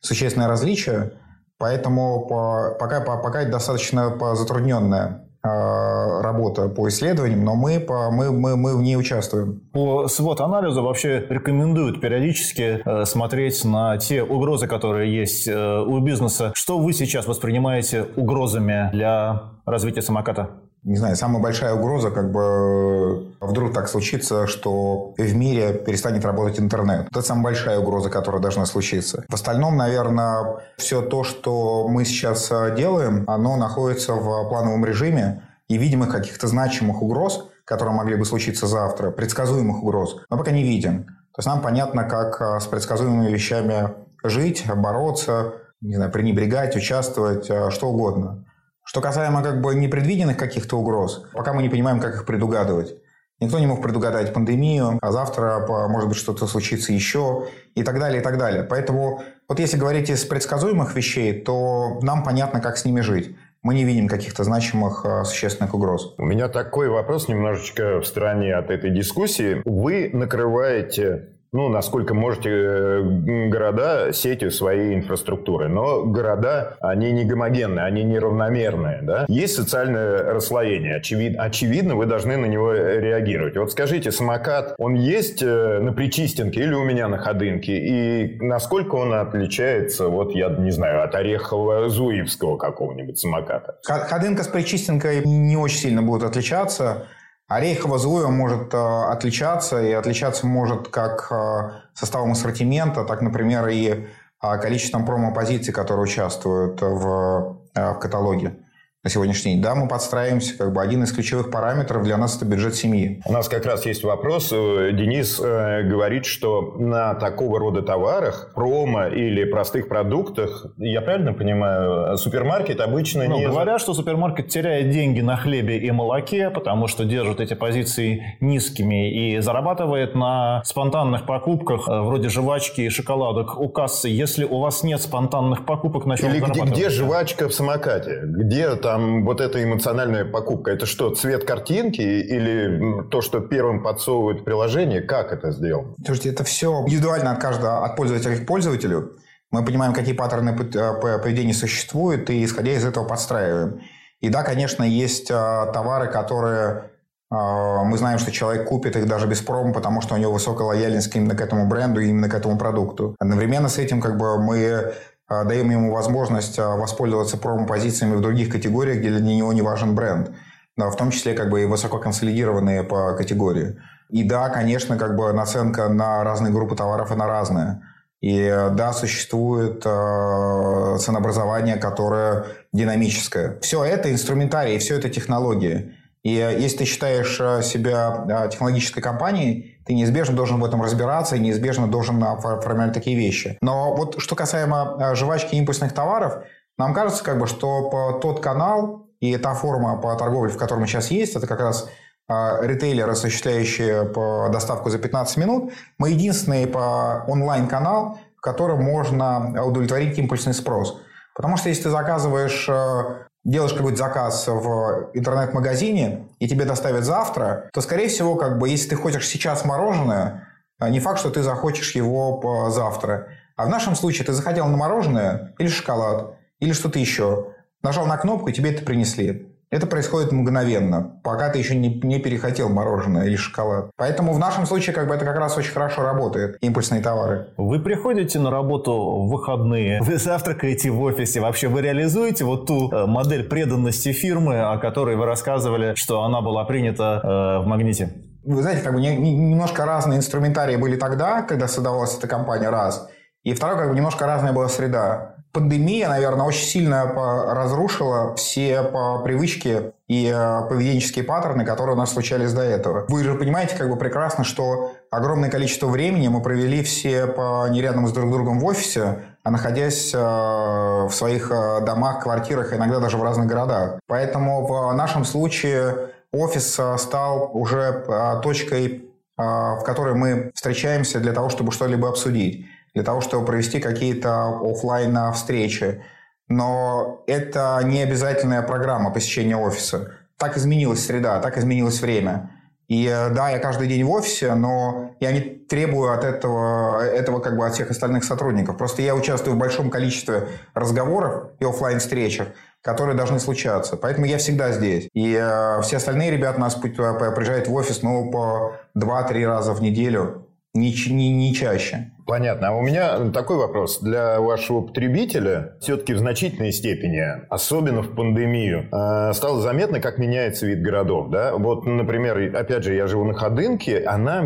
существенное различие. Поэтому по, пока, по, пока достаточно затрудненная работа по исследованиям, но мы, по, мы, мы, мы в ней участвуем. По свод-анализу вообще рекомендуют периодически э, смотреть на те угрозы, которые есть э, у бизнеса. Что вы сейчас воспринимаете угрозами для развития самоката? не знаю, самая большая угроза, как бы вдруг так случится, что в мире перестанет работать интернет. Это самая большая угроза, которая должна случиться. В остальном, наверное, все то, что мы сейчас э, делаем, оно находится в плановом режиме, и видимых каких-то значимых угроз, которые могли бы случиться завтра, предсказуемых угроз, мы пока не видим. То есть нам понятно, как э, с предсказуемыми вещами жить, бороться, не знаю, пренебрегать, участвовать, э, что угодно. Что касаемо как бы непредвиденных каких-то угроз, пока мы не понимаем, как их предугадывать. Никто не мог предугадать пандемию, а завтра, может быть, что-то случится еще и так далее, и так далее. Поэтому вот если говорить из предсказуемых вещей, то нам понятно, как с ними жить. Мы не видим каких-то значимых а, существенных угроз. У меня такой вопрос немножечко в стороне от этой дискуссии. Вы накрываете ну, насколько можете, э, города сетью своей инфраструктуры. Но города, они не гомогенные, они неравномерные. Да? Есть социальное расслоение. Очевид, очевидно, вы должны на него реагировать. Вот скажите, самокат, он есть э, на Причистенке или у меня на Ходынке? И насколько он отличается, вот я не знаю, от Орехово-Зуевского какого-нибудь самоката? Ходынка с Причистенкой не очень сильно будут отличаться. Орехово злое может э, отличаться, и отличаться может как э, составом ассортимента, так, например, и э, количеством промо-позиций, которые участвуют в, в каталоге на сегодняшний день. Да, мы подстраиваемся, как бы один из ключевых параметров для нас это бюджет семьи. У нас как раз есть вопрос. Э, Денис э, говорит, что на такого рода товарах, промо или простых продуктах, я правильно понимаю, супермаркет обычно ну, не... Говорят, что супермаркет теряет деньги на хлебе и молоке, потому что держит эти позиции низкими и зарабатывает на спонтанных покупках, э, вроде жвачки и шоколадок у кассы. Если у вас нет спонтанных покупок, на чем Или где, где жвачка в самокате? Где там вот эта эмоциональная покупка, это что, цвет картинки или то, что первым подсовывают приложение? Как это сделано? Слушайте, это все индивидуально от каждого, от пользователя к пользователю. Мы понимаем, какие паттерны э, поведения существуют, и исходя из этого подстраиваем. И да, конечно, есть э, товары, которые э, мы знаем, что человек купит их даже без промо, потому что у него высокая лояльность именно к этому бренду и именно к этому продукту. Одновременно с этим как бы мы даем ему возможность а, воспользоваться промо-позициями в других категориях, где для него не важен бренд. в том числе как бы и высококонсолидированные по категории. И да, конечно, как бы наценка на разные группы товаров, она разная. И да, существует э, ценообразование, которое динамическое. Все это инструментарий, все это технологии. И если ты считаешь себя технологической компанией, ты неизбежно должен в этом разбираться и неизбежно должен формировать такие вещи. Но вот что касаемо жвачки и импульсных товаров, нам кажется, как бы, что тот канал и та форма по торговле, в которой мы сейчас есть, это как раз а, ритейлеры, осуществляющие по доставку за 15 минут. Мы единственный по онлайн-канал, в котором можно удовлетворить импульсный спрос. Потому что если ты заказываешь, э, делаешь какой-то заказ в интернет-магазине, и тебе доставят завтра, то, скорее всего, как бы, если ты хочешь сейчас мороженое, э, не факт, что ты захочешь его завтра. А в нашем случае ты захотел на мороженое или шоколад, или что-то еще. Нажал на кнопку, и тебе это принесли. Это происходит мгновенно, пока ты еще не, не перехотел мороженое или шоколад. Поэтому в нашем случае как бы это как раз очень хорошо работает, импульсные товары. Вы приходите на работу в выходные, вы завтракаете в офисе. Вообще вы реализуете вот ту э, модель преданности фирмы, о которой вы рассказывали, что она была принята э, в «Магните»? Вы знаете, как бы не, не, немножко разные инструментарии были тогда, когда создавалась эта компания, раз. И второе, как бы немножко разная была среда пандемия, наверное, очень сильно разрушила все привычки и э, поведенческие паттерны, которые у нас случались до этого. Вы же понимаете как бы прекрасно, что огромное количество времени мы провели все по нерядным с друг другом в офисе, а находясь э, в своих э, домах, квартирах, иногда даже в разных городах. Поэтому в нашем случае офис стал уже точкой, в которой мы встречаемся для того, чтобы что-либо обсудить для того, чтобы провести какие-то офлайн встречи. Но это не обязательная программа посещения офиса. Так изменилась среда, так изменилось время. И э, да, я каждый день в офисе, но я не требую от этого, этого как бы от всех остальных сотрудников. Просто я участвую в большом количестве разговоров и офлайн встречах которые должны случаться. Поэтому я всегда здесь. И э, все остальные ребята нас приезжают в офис ну, по 2-3 раза в неделю, не, не, не чаще. Понятно. А у меня такой вопрос. Для вашего потребителя все-таки в значительной степени, особенно в пандемию, э, стало заметно, как меняется вид городов. Да? Вот, например, опять же, я живу на Ходынке, она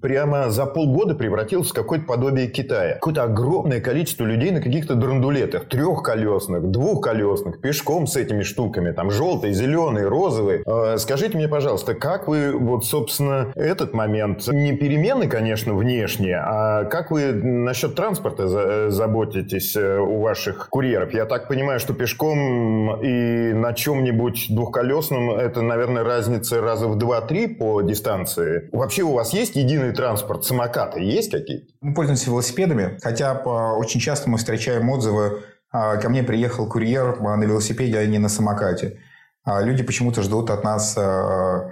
прямо за полгода превратился в какое-то подобие Китая. Какое-то огромное количество людей на каких-то драндулетах. Трехколесных, двухколесных, пешком с этими штуками. Там желтый, зеленый, розовый. Э, скажите мне, пожалуйста, как вы вот, собственно, этот момент, не перемены, конечно, внешние, а как вы насчет транспорта э, заботитесь э, у ваших курьеров? Я так понимаю, что пешком и на чем-нибудь двухколесном это, наверное, разница раза в 2-3 по дистанции. Вообще у вас есть единый единый транспорт, самокаты есть какие-то? Мы пользуемся велосипедами, хотя по, очень часто мы встречаем отзывы а, «ко мне приехал курьер а, на велосипеде, а не на самокате». А люди почему-то ждут от нас а,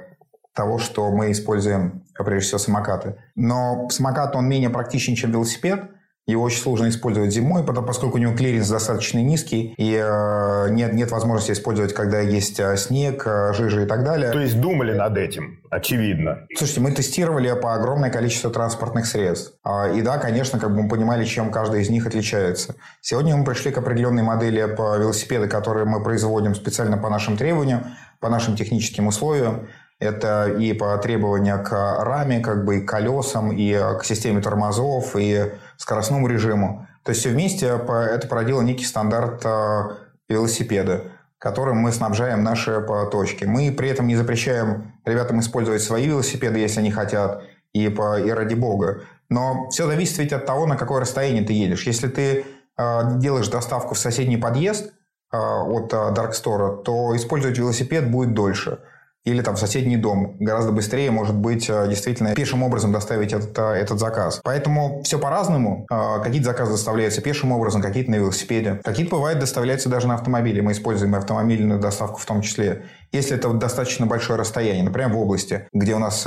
того, что мы используем, прежде всего, самокаты. Но самокат, он менее практичен, чем велосипед – его очень сложно использовать зимой, потому, поскольку у него клиренс достаточно низкий, и э, нет, нет возможности использовать, когда есть э, снег, э, жижа и так далее. То есть думали над этим, очевидно. Слушайте, мы тестировали по огромное количество транспортных средств. Э, и да, конечно, как бы мы понимали, чем каждый из них отличается. Сегодня мы пришли к определенной модели по велосипеду, которые мы производим специально по нашим требованиям, по нашим техническим условиям. Это и по требованию к раме, как бы и к колесам, и к системе тормозов, и скоростному режиму. То есть все вместе это породило некий стандарт а, велосипеда, которым мы снабжаем наши точки. Мы при этом не запрещаем ребятам использовать свои велосипеды, если они хотят, и, по, и ради бога. Но все зависит ведь от того, на какое расстояние ты едешь. Если ты э, делаешь доставку в соседний подъезд от Dark Store, то использовать велосипед будет дольше или там в соседний дом. Гораздо быстрее, может быть, э, действительно пешим образом доставить этот, э, этот заказ. Поэтому все по-разному. Э, какие-то заказы доставляются пешим образом, какие-то на велосипеде. Какие-то, бывает, доставляются даже на автомобиле. Мы используем автомобильную доставку в том числе. Если это достаточно большое расстояние, например, в области, где у нас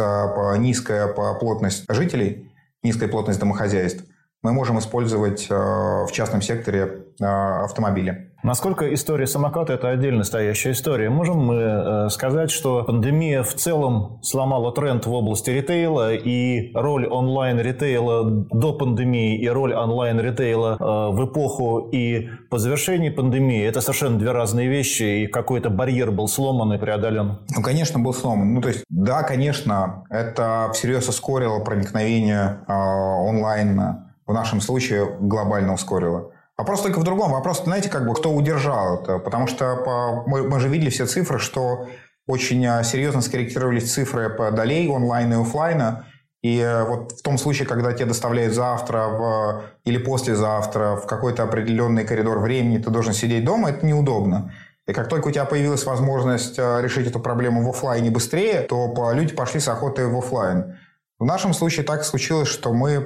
низкая плотность жителей, низкая плотность домохозяйств, мы можем использовать в частном секторе автомобили. Насколько история самоката – это отдельно стоящая история? Можем мы э, сказать, что пандемия в целом сломала тренд в области ритейла, и роль онлайн-ритейла до пандемии и роль онлайн-ритейла э, в эпоху и по завершении пандемии – это совершенно две разные вещи, и какой-то барьер был сломан и преодолен? Ну, конечно, был сломан. Ну, то есть, да, конечно, это всерьез ускорило проникновение э, онлайн в нашем случае глобально ускорило. Вопрос только в другом. Вопрос, знаете, как бы кто удержал это? Потому что по, мы, мы же видели все цифры, что очень а, серьезно скорректировались цифры по долей онлайна и офлайна. И э, вот в том случае, когда тебе доставляют завтра в, или послезавтра в какой-то определенный коридор времени, ты должен сидеть дома, это неудобно. И как только у тебя появилась возможность э, решить эту проблему в офлайне быстрее, то люди пошли с охотой в офлайн. В нашем случае так случилось, что мы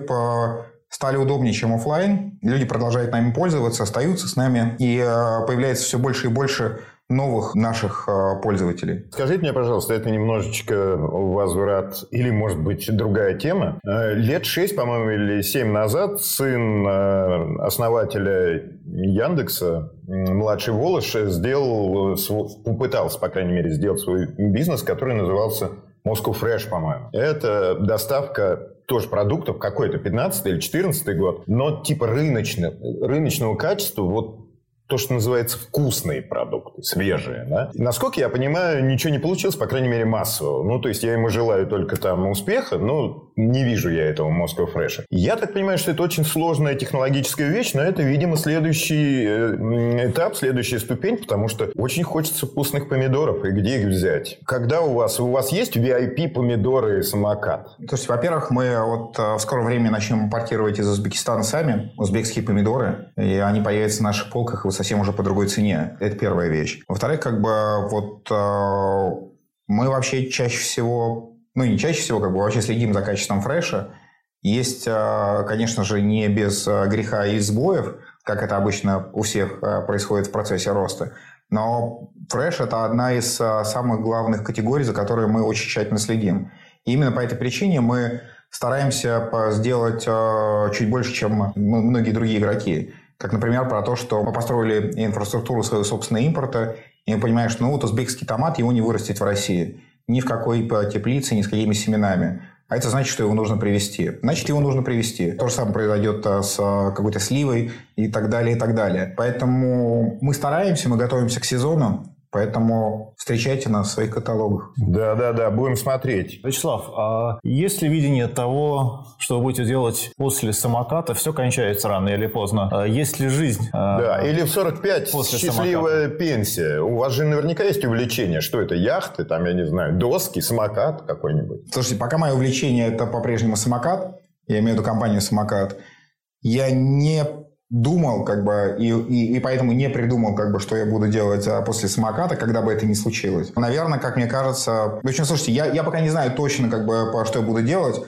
стали удобнее, чем офлайн. Люди продолжают нами пользоваться, остаются с нами, и э, появляется все больше и больше новых наших э, пользователей. Скажите мне, пожалуйста, это немножечко возврат или, может быть, другая тема. Э, лет шесть, по-моему, или семь назад сын основателя Яндекса, младший Волош, сделал, попытался, по крайней мере, сделать свой бизнес, который назывался Moscow Fresh, по-моему. Это доставка тоже продуктов какой-то 15 или 14 год, но типа рыночного, рыночного качества вот то, что называется вкусные продукты, свежие. Да? Насколько я понимаю, ничего не получилось, по крайней мере, массового. Ну, то есть я ему желаю только там успеха, но не вижу я этого Moscow Fresh. Я так понимаю, что это очень сложная технологическая вещь, но это, видимо, следующий э, этап, следующая ступень, потому что очень хочется вкусных помидоров, и где их взять? Когда у вас? У вас есть VIP помидоры и самокат? То есть, во-первых, мы вот э, в скором времени начнем импортировать из Узбекистана сами узбекские помидоры, и они появятся на наших полках, и совсем уже по другой цене. Это первая вещь. Во-вторых, как бы вот э, мы вообще чаще всего, ну не чаще всего, как бы вообще следим за качеством фреша. Есть, э, конечно же, не без э, греха и сбоев, как это обычно у всех происходит в процессе роста. Но фреш – это одна из самых главных категорий, за которой мы очень тщательно следим. И именно по этой причине мы стараемся сделать чуть больше, чем многие другие игроки. Как, например, про то, что мы построили инфраструктуру своего собственного импорта, и мы понимаем, что ну, вот узбекский томат, его не вырастить в России. Ни в какой теплице, ни с какими семенами. А это значит, что его нужно привезти. Значит, его нужно привезти. То же самое произойдет а, с а, какой-то сливой и так далее, и так далее. Поэтому мы стараемся, мы готовимся к сезону. Поэтому встречайте нас в своих каталогах. Да, да, да, будем смотреть. Вячеслав, а есть ли видение того, что вы будете делать после самоката? Все кончается рано или поздно. А есть ли жизнь? А, да, или в 45 после счастливая самоката? пенсия. У вас же наверняка есть увлечение. Что это? Яхты, там, я не знаю, доски, самокат какой-нибудь? Слушайте, пока мое увлечение это по-прежнему самокат, я имею в виду компанию «Самокат», я не думал, как бы, и, и, и поэтому не придумал, как бы, что я буду делать а, после самоката, когда бы это не случилось. Наверное, как мне кажется... В слушайте, я, я пока не знаю точно, как бы, что я буду делать.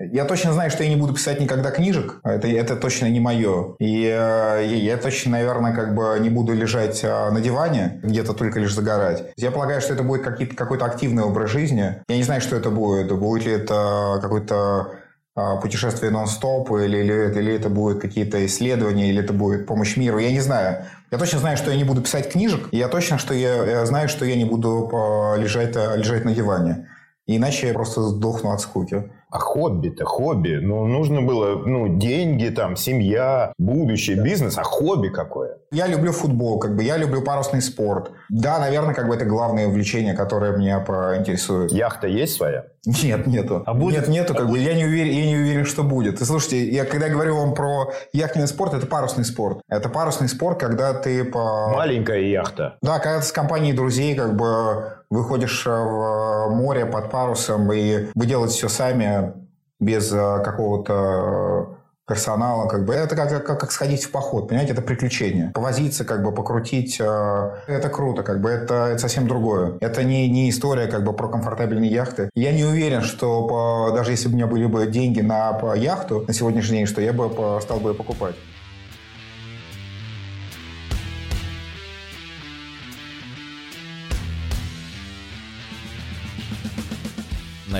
Я точно знаю, что я не буду писать никогда книжек. Это, это точно не мое. И, э, я точно, наверное, как бы не буду лежать а, на диване, где-то только лишь загорать. Я полагаю, что это будет какой-то активный образ жизни. Я не знаю, что это будет. Будет ли это какой-то а, путешествие нон-стоп, или, или, или это будет какие-то исследования, или это будет помощь миру, я не знаю. Я точно знаю, что я не буду писать книжек, и я точно что я, я знаю, что я не буду а, лежать, лежать на диване. Иначе я просто сдохну от скуки. А хобби-то, хобби. Ну, нужно было, ну, деньги, там, семья, будущее, бизнес, а хобби какое? Я люблю футбол, как бы, я люблю парусный спорт. Да, наверное, как бы это главное увлечение, которое меня интересует. Яхта есть своя? Нет, нету. А будет? Нет, нету, как бы, я не уверен, я не уверен, что будет. И слушайте, я когда говорю вам про яхтенный спорт, это парусный спорт. Это парусный спорт, когда ты по... Маленькая яхта. Да, когда ты с компанией друзей, как бы, выходишь э, в море под парусом, и вы делаете все сами, без э, какого-то э, персонала, как бы это как, как, как сходить в поход, понимаете, это приключение. Повозиться, как бы покрутить, это круто, как бы это, это совсем другое. Это не, не история как бы про комфортабельные яхты. Я не уверен, что по, даже если бы у меня были бы деньги на по яхту на сегодняшний день, что я бы стал бы ее покупать.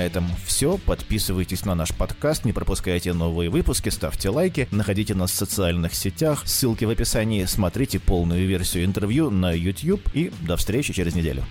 На этом все. Подписывайтесь на наш подкаст, не пропускайте новые выпуски, ставьте лайки, находите нас в социальных сетях, ссылки в описании, смотрите полную версию интервью на YouTube и до встречи через неделю.